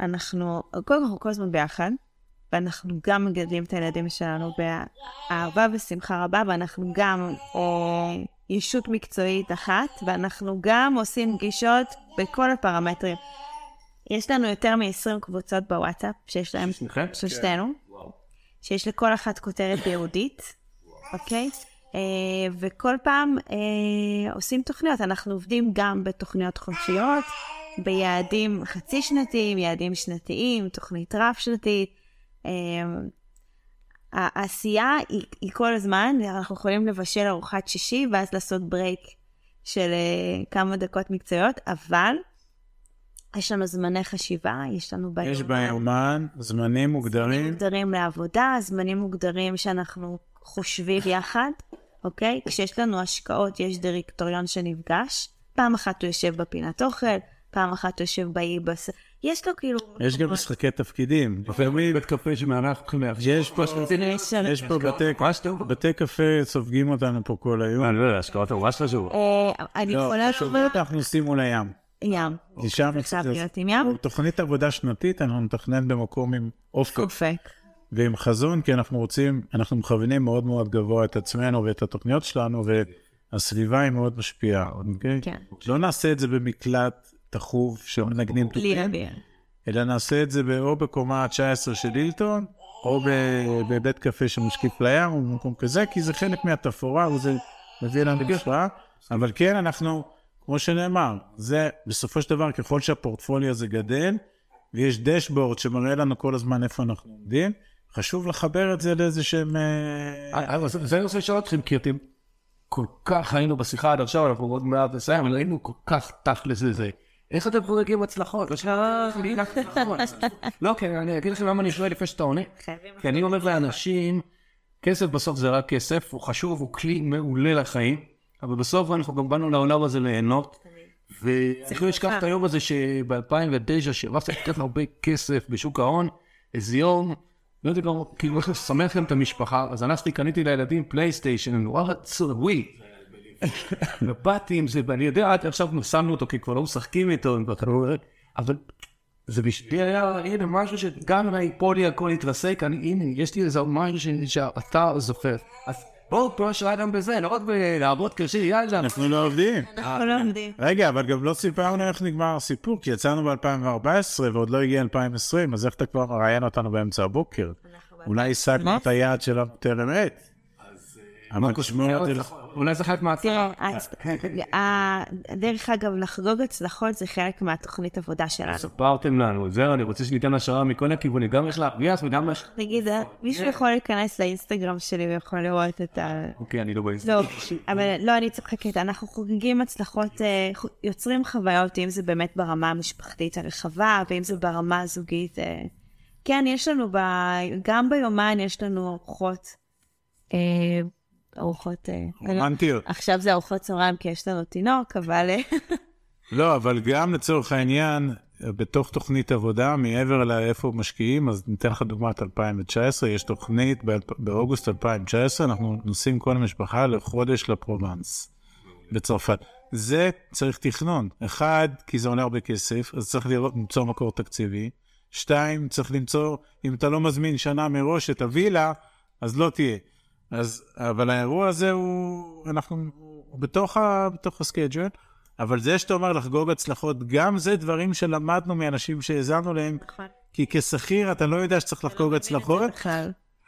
C: אנחנו, קודם כל אנחנו כל הזמן ביחד, ואנחנו גם מגדלים את הילדים שלנו באהבה ושמחה רבה, ואנחנו גם אה, ישות מקצועית אחת, ואנחנו גם עושים פגישות בכל הפרמטרים. יש לנו יותר מ-20 קבוצות בוואטסאפ, שיש להם? של שתינו, שיש לכל אחת כותרת ייעודית, אוקיי? אה, וכל פעם אה, עושים תוכניות. אנחנו עובדים גם בתוכניות חודשיות, ביעדים חצי שנתיים, יעדים שנתיים, תוכנית רב-שנתית. אה, העשייה היא, היא כל הזמן, אנחנו יכולים לבשל ארוחת שישי ואז לעשות ברייק של כמה דקות מקצועיות, אבל יש לנו זמני חשיבה, יש לנו ביומן.
D: יש ביומן זמנים מוגדרים.
C: מוגדרים לעבודה, זמנים מוגדרים שאנחנו חושבים יחד, אוקיי? כשיש לנו השקעות, יש דירקטוריון שנפגש, פעם אחת הוא יושב בפינת אוכל, פעם אחת הוא יושב באי בס... יש לו כאילו...
D: יש גם משחקי תפקידים. לפעמים
B: בית קפה שמארח אתכם להפשיט.
D: יש פה,
C: יש-
D: יש פה בתי,
B: טוב.
D: בתי קפה סופגים אותנו פה כל היום.
B: אני לא יודע, השקעות ממש חשוב.
C: אה, אני
D: לא,
C: יכולה לומר...
D: אנחנו נוסעים מול הים.
C: ים. חייב להיות עם ים.
D: תוכנית עבודה שנתית, אנחנו נתכנן במקום עם אופק
C: אופק.
D: ועם חזון, כי אנחנו רוצים, אנחנו מכוונים מאוד מאוד גבוה את עצמנו ואת התוכניות שלנו, והסביבה היא מאוד משפיעה, אוקיי?
C: כן.
D: לא נעשה את זה במקלט תחוב שמנגנים
C: אוויר.
D: אלא נעשה את זה או בקומה ה-19 של הילטון, או בבית קפה שמשקיף לים, או במקום כזה, כי זה חלק מהתפאורה, וזה מביא לנו השראה. אבל כן, אנחנו, כמו שנאמר, זה בסופו של דבר, ככל שהפורטפוליו הזה גדל, ויש דשבורד שמראה לנו כל הזמן איפה אנחנו עומדים, חשוב לחבר את זה לאיזה שהם... אה,
B: אה, אבל זה זה אני רוצה לשאול אתכם, כי אתם כל כך היינו בשיחה עד עכשיו, אנחנו עוד מעט נסיים, אבל היינו כל כך תכלס לזה. איך אתם חוגגים הצלחות? לא. לא, כי אני אגיד לכם למה אני שואל לפני שאתה עונה. כי אני אומר לאנשים, כסף בסוף זה רק כסף, הוא חשוב, הוא כלי מעולה לחיים, אבל בסוף אנחנו גם באנו לעולם הזה ליהנות. ואני לא אשכח את היום הזה שב-2009, שהרווחת כל כך הרבה כסף בשוק ההון, איזה יום, לא יודע, גם, כאילו, איך לשמח גם את המשפחה, אז הלכתי, קניתי לילדים פלייסטיישן, הם נורא רצו, ווי. ובאתי עם זה, ואני יודע, עד עכשיו שמנו אותו, כי כבר לא משחקים איתו, אבל זה בשבילי היה, הנה, משהו שגם אם ייפול לי הכל יתרסק, אני, הנה, יש לי איזה משהו שאתה זוכר. אז בואו, פה השראה גם בזה, לא רק בלעבוד קשה, יאללה.
D: אנחנו לא עובדים.
C: אנחנו לא עומדים.
D: רגע, אבל גם לא סיפרנו איך נגמר הסיפור, כי יצאנו ב-2014 ועוד לא הגיע 2020, אז איך אתה כבר מראיין אותנו באמצע הבוקר? אולי השגנו את היעד שלנו טרם עת.
B: אולי זה חלק מההצלחה.
C: תראה, אז- ה- דרך אגב, לחגוג הצלחות זה חלק מהתוכנית עבודה שלנו.
B: ספרתם לנו, זהו, אני רוצה שניתן השראה מכל הכיוונים, גם איך להרוויח וגם איך...
C: נגיד, אה, מישהו יכול להיכנס לאינסטגרם שלי ויכול לראות את ה...
B: אוקיי, אני לא באינסטגרם.
C: לא, אבל לא, אני צוחקת. אנחנו חוגגים הצלחות, אה, יוצרים חוויות, אם זה באמת ברמה המשפחתית הרחבה, ואם זה ברמה הזוגית. אה, כן, יש לנו. גם ביומן יש לנו ארוחות. ארוחות... אה,
D: רומנטיות.
C: עכשיו זה ארוחות צהריים כי יש לנו תינוק, אבל... אה,
D: לא, אבל גם לצורך העניין, בתוך תוכנית עבודה, מעבר לאיפה משקיעים, אז ניתן לך דוגמת 2019, יש תוכנית באוגוסט 2019, אנחנו נוסעים כל המשפחה לחודש לפרובנס בצרפת. זה צריך תכנון. אחד, כי זה עולה הרבה כסף, אז צריך לראות, למצוא מקור תקציבי. שתיים, צריך למצוא, אם אתה לא מזמין שנה מראש את הווילה, אז לא תהיה. אז, אבל האירוע הזה הוא, אנחנו, הוא בתוך, ה, בתוך הסקייג'ל. אבל זה שאתה אומר לחגוג הצלחות, גם זה דברים שלמדנו מאנשים שהאזנו להם,
C: נכון.
D: כי כשכיר אתה לא יודע שצריך לחגוג הצלחות.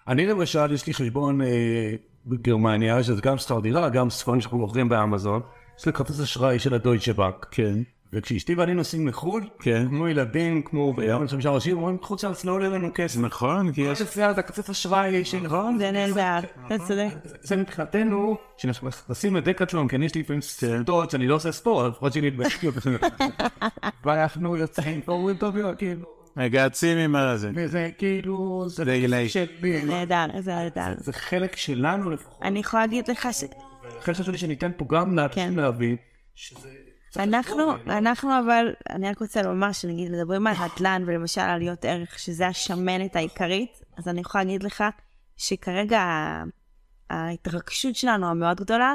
B: אני למשל, יש לי חשבון אה, בגרמניה, שזה גם שכר דירה, גם ספרים שאנחנו מוכרים באמזון. יש לי כרטיס אשראי של הדויטשה בנק.
D: כן,
B: וכשאשתי ואני נוסעים לחו"ל,
D: כן.
B: כמו ילדים, כמו ביום חמישה ראשים, אומרים, חוץ לארץ לא עולה לנו כסף.
D: נכון, כי יש...
B: יש את הכרטיס אשראי של נכון?
C: זה נהדר, אתה צודק.
B: זה מבחינתנו, כשאנחנו נכנסים לדקטלון, כן יש לי לפעמים סרטות שאני לא עושה ספורט, לפחות שאני מתבייש. ואנחנו יוצאים ואומרים טוב, כאילו,
D: מגהצים עם הזה.
B: וזה כאילו, זה. שלי,
C: נהדר, זה נהדר.
B: זה חלק שלנו לפחות.
C: אני יכולה להגיד לך ש...
B: לכן חשבתי שניתן פה גם
C: כן.
B: לאנשים להבין, שזה...
C: אנחנו, אנחנו אבל, אני רק רוצה לומר שנגיד מדברים על נדל"ן ולמשל עליות ערך, שזה השמנת העיקרית, אז אני יכולה להגיד לך שכרגע ההתרגשות שלנו המאוד גדולה,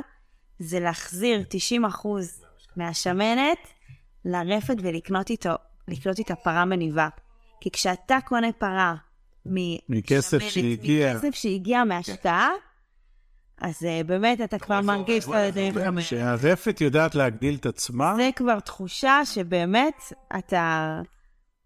C: זה להחזיר 90% מהשמנת לרפת ולקנות איתו, לקנות איתה פרה מניבה. כי כשאתה קונה פרה מ-
D: מכסף שהגיע.
C: מכסף שהגיע מהשקעה, אז אה, באמת אתה כבר מרגיש, אתה יודע,
D: שהרפת יודעת להגדיל את עצמה,
C: זה כבר תחושה שבאמת אתה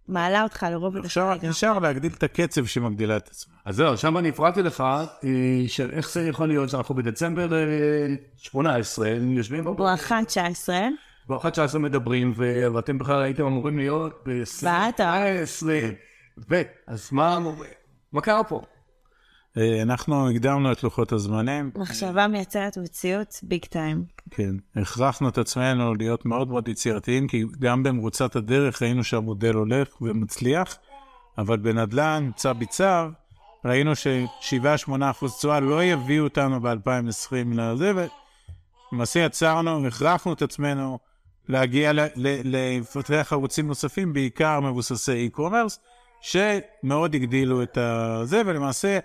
C: מעלה אותך לרובד
D: עכשיו
C: השני.
D: אפשר להגדיל את הקצב שמגדילה את עצמה.
B: אז זהו, שם אני הפרעתי לך, אה, של איך זה יכול להיות שאנחנו בדצמבר אה, 18, יושבים בבוקר,
C: ברכה 19,
B: באחת 19 מדברים, ואתם בכלל הייתם אמורים להיות ב-20,
C: באתר.
B: ו... אז מה, מה קרה פה?
D: אה, אנחנו הקדמנו את לוחות הזמנים,
C: מחשבה מייצרת מציאות ביג טיים.
D: כן, הכרחנו את עצמנו להיות מאוד מאוד יצירתיים, כי גם במרוצת הדרך ראינו שהמודל הולך ומצליח, אבל בנדל"ן, צע ביצר, ראינו ש-7-8% תשואה לא יביאו אותנו ב-2020 לזה, ולמעשה יצרנו, הכרחנו את עצמנו להגיע, לפתח ערוצים נוספים, בעיקר מבוססי e-commerce, שמאוד הגדילו את זה, ולמעשה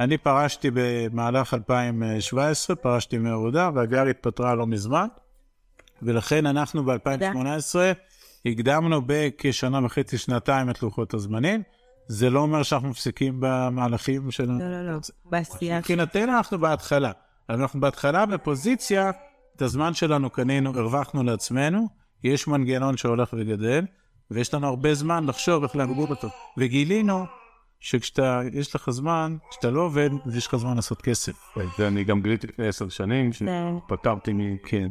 D: אני פרשתי במהלך 2017, פרשתי מעבודה, והגר התפטרה לא מזמן, ולכן אנחנו ב-2018 הקדמנו בכשנה וחצי, שנתיים את לוחות הזמנים. זה לא אומר שאנחנו מפסיקים במהלכים שלנו.
C: לא, לא, לא, בעשייה.
D: מבחינתנו אנחנו בהתחלה. אנחנו בהתחלה בפוזיציה, את הזמן שלנו קנינו, הרווחנו לעצמנו, יש מנגנון שהולך וגדל, ויש לנו הרבה זמן לחשוב איך להגביר אותו. וגילינו שכשאתה, יש לך זמן, כשאתה לא עובד, אז יש לך זמן לעשות כסף.
B: אני גם גיליתי לפני עשר שנים, שפטרתי מ...
D: כן.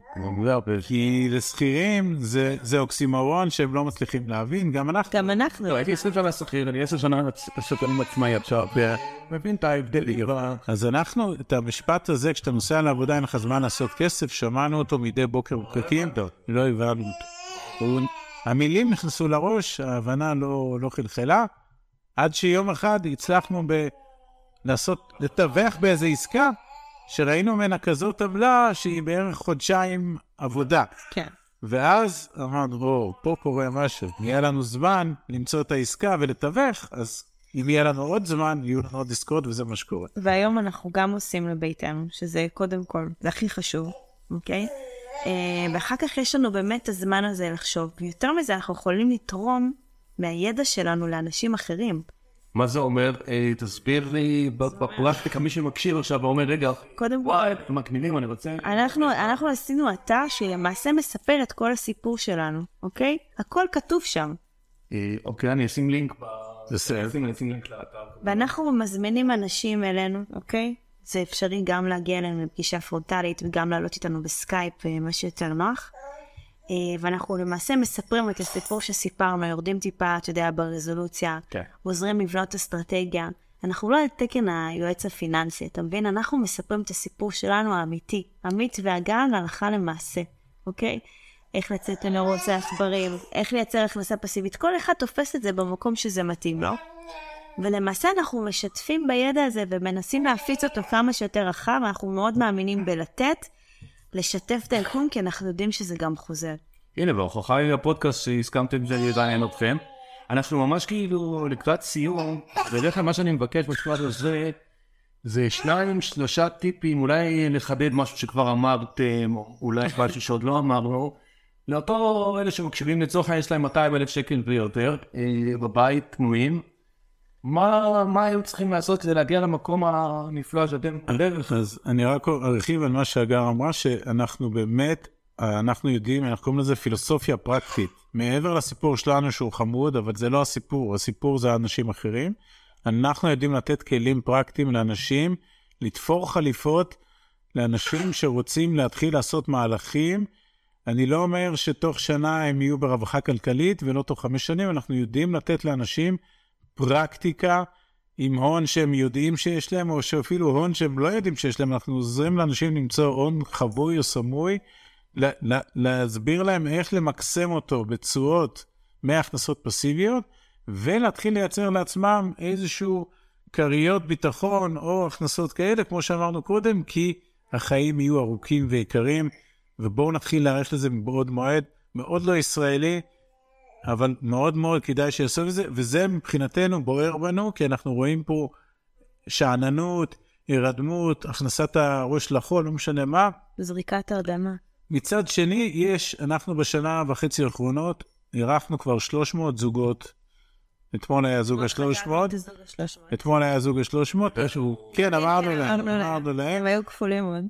D: כי לשכירים זה, זה אוקסימורון שהם לא מצליחים להבין, גם אנחנו.
C: גם אנחנו.
B: לא, הייתי 20 שנה שכיר, אני 10 שנה שנים עצמאי עכשיו, ומבין את ההבדלים.
D: אז אנחנו, את המשפט הזה, כשאתה נוסע לעבודה, אין לך זמן לעשות כסף, שמענו אותו מדי בוקר בפקקים, לא הבנו אותו. המילים נכנסו לראש, ההבנה לא, לא חלחלה, עד שיום אחד הצלחנו ב... לעשות, לתווך באיזו עסקה, שראינו ממנה כזאת עמלה שהיא בערך חודשיים עבודה.
C: כן.
D: ואז אמרנו, או, פה קורה משהו, יהיה לנו זמן למצוא את העסקה ולתווך, אז אם יהיה לנו עוד זמן, יהיו לנו עוד עסקאות, וזה מה שקורה.
C: והיום אנחנו גם עושים לביתנו, שזה קודם כל, זה הכי חשוב, אוקיי? אה, ואחר כך יש לנו באמת את הזמן הזה לחשוב. ויותר מזה, אנחנו יכולים לתרום מהידע שלנו לאנשים אחרים.
B: מה זה אומר? אה, תסביר לי בפרקטיקה, מי שמקשיב עכשיו ואומר, רגע,
C: קודם כל,
B: וואי, אתם מגניבים, אני רוצה...
C: אנחנו, אנחנו עשינו אתר שלמעשה מספר את כל הסיפור שלנו, אוקיי? הכל כתוב שם.
B: אה, אוקיי, אני אשים לינק ב...
D: בסדר.
B: אני אשים לינק לאתר.
C: ואנחנו מזמינים אנשים אלינו, אוקיי? זה אפשרי גם להגיע אלינו לפגישה פרונטלית וגם לעלות איתנו בסקייפ, אה, מה שיותר נוח. אה, ואנחנו למעשה מספרים את הסיפור שסיפרנו, יורדים טיפה, אתה יודע, ברזולוציה,
B: כן.
C: עוזרים לבנות אסטרטגיה. אנחנו לא על תקן היועץ הפיננסי, אתה מבין? אנחנו מספרים את הסיפור שלנו האמיתי, אמיץ והגן הלכה למעשה, אוקיי? איך לצאת לנורות העכברים, איך לייצר הכנסה פסיבית, כל אחד תופס את זה במקום שזה מתאים לו. ולמעשה אנחנו משתפים בידע הזה ומנסים להפיץ אותו כמה שיותר רחב, אנחנו מאוד מאמינים בלתת, לשתף את הארגון, כי אנחנו יודעים שזה גם חוזר.
B: הנה, וההוכחה היא הפודקאסט שהסכמתם שאני אראיין אתכם. אנחנו ממש כאילו לקראת סיום, בדרך כלל מה שאני מבקש בשלב הזה, זה שניים, שלושה טיפים, אולי לחדד משהו שכבר אמרתם, או אולי משהו שעוד לא אמרנו. לאותו אלה שמקשיבים לצורך העניין יש להם 200 אלף שקל ויותר, אה, בבית פנויים. מה, מה היו צריכים לעשות כדי להגיע למקום הנפלא שאתם?
D: אז אני רק ארחיב על מה שהגר אמרה, שאנחנו באמת אנחנו יודעים, אנחנו קוראים לזה פילוסופיה פרקטית. מעבר לסיפור שלנו שהוא חמוד, אבל זה לא הסיפור, הסיפור זה אנשים אחרים. אנחנו יודעים לתת כלים פרקטיים לאנשים, לתפור חליפות לאנשים שרוצים להתחיל לעשות מהלכים. אני לא אומר שתוך שנה הם יהיו ברווחה כלכלית ולא תוך חמש שנים, אנחנו יודעים לתת לאנשים פרקטיקה עם הון שהם יודעים שיש להם, או שאפילו הון שהם לא יודעים שיש להם, אנחנו עוזרים לאנשים למצוא הון חבוי או סמוי, להסביר להם איך למקסם אותו בתשואות מהכנסות פסיביות, ולהתחיל לייצר לעצמם איזשהו כריות ביטחון או הכנסות כאלה, כמו שאמרנו קודם, כי החיים יהיו ארוכים ויקרים, ובואו נתחיל להיערך לזה מבעוד מועד. מאוד לא ישראלי, אבל מאוד מאוד כדאי שיעשו את זה, וזה מבחינתנו בוער בנו, כי אנחנו רואים פה שאננות, הירדמות, הכנסת הראש לחול, לא משנה מה.
C: זריקת הרדמה.
D: מצד שני, יש, אנחנו בשנה וחצי האחרונות, אירחנו כבר 300 זוגות. אתמול היה זוג ה-300, אתמול היה זוג ה-300, כן, אמרנו להם, אמרנו להם,
C: הם היו כפולים עוד.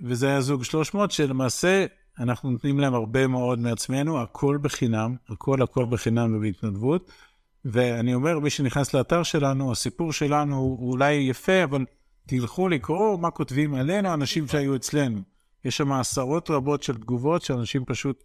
D: וזה היה זוג 300, שלמעשה אנחנו נותנים להם הרבה מאוד מעצמנו, הכל בחינם, הכל הכל בחינם ובהתנדבות. ואני אומר, מי שנכנס לאתר שלנו, הסיפור שלנו הוא אולי יפה, אבל תלכו לקרוא מה כותבים עלינו אנשים שהיו אצלנו. יש שם עשרות רבות של תגובות שאנשים פשוט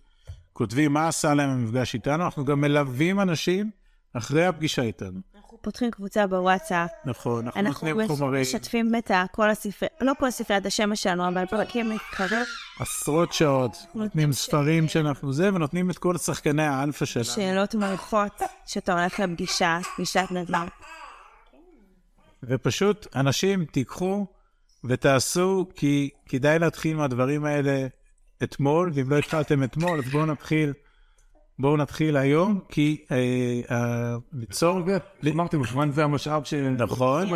D: כותבים מה עשה להם המפגש איתנו. אנחנו גם מלווים אנשים אחרי הפגישה איתנו.
C: אנחנו פותחים קבוצה בוואטסאפ.
D: נכון, אנחנו נותנים חומרים.
C: אנחנו משתפים את כל הספרי, לא כל הספרי, את השם שלנו, אבל פרקים מתקרב.
D: עשרות שעות, נותנים ספרים שאנחנו זה, ונותנים את כל שחקני האלפא שלנו.
C: שאלות מלכות, שאתה הולך לפגישה, פגישת נדל"ן.
D: ופשוט, אנשים, תיקחו ותעשו, כי כדאי להתחיל מהדברים האלה אתמול, ואם לא התחלתם אתמול, אז בואו נתחיל. בואו נתחיל היום, כי אה, ליצור...
B: אמרתי, מזמן זה המשאב ש...
D: נכון,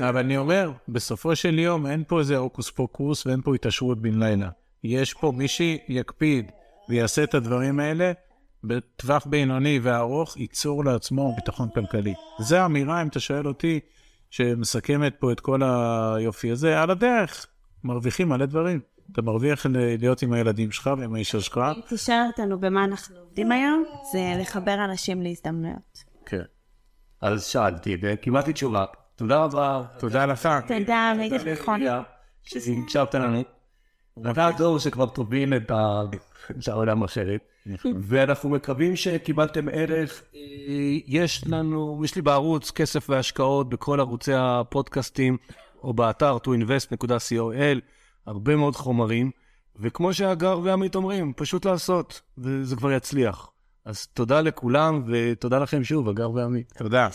D: אבל אני אומר, בסופו של יום אין פה איזה הוקוס פוקוס ואין פה התעשרות בן לילה. יש פה מי שיקפיד ויעשה את הדברים האלה, בטווח בינוני וארוך, ייצור לעצמו ביטחון כלכלי. זו אמירה, אם אתה שואל אותי, שמסכמת פה את כל היופי הזה, על הדרך, מרוויחים מלא דברים. אתה מרוויח להיות עם הילדים שלך ועם האישה שלך.
C: אם תשאל אותנו במה אנחנו עובדים היום, זה לחבר אנשים להזדמנויות.
B: כן. אז שאלתי, וקיבלתי תשובה. תודה רבה.
D: תודה לך.
C: תודה, הייתי נכון.
B: שהקשבת לנו. ואתה דור שכבר תוביל את העולם אחרת. ואנחנו מקווים שקיבלתם ערך. יש לנו, יש לי בערוץ כסף והשקעות בכל ערוצי הפודקאסטים, או באתר toinvest.co.il. הרבה מאוד חומרים, וכמו שהגר ועמית אומרים, פשוט לעשות, וזה כבר יצליח. אז תודה לכולם, ותודה לכם שוב, הגר ועמית.
D: תודה.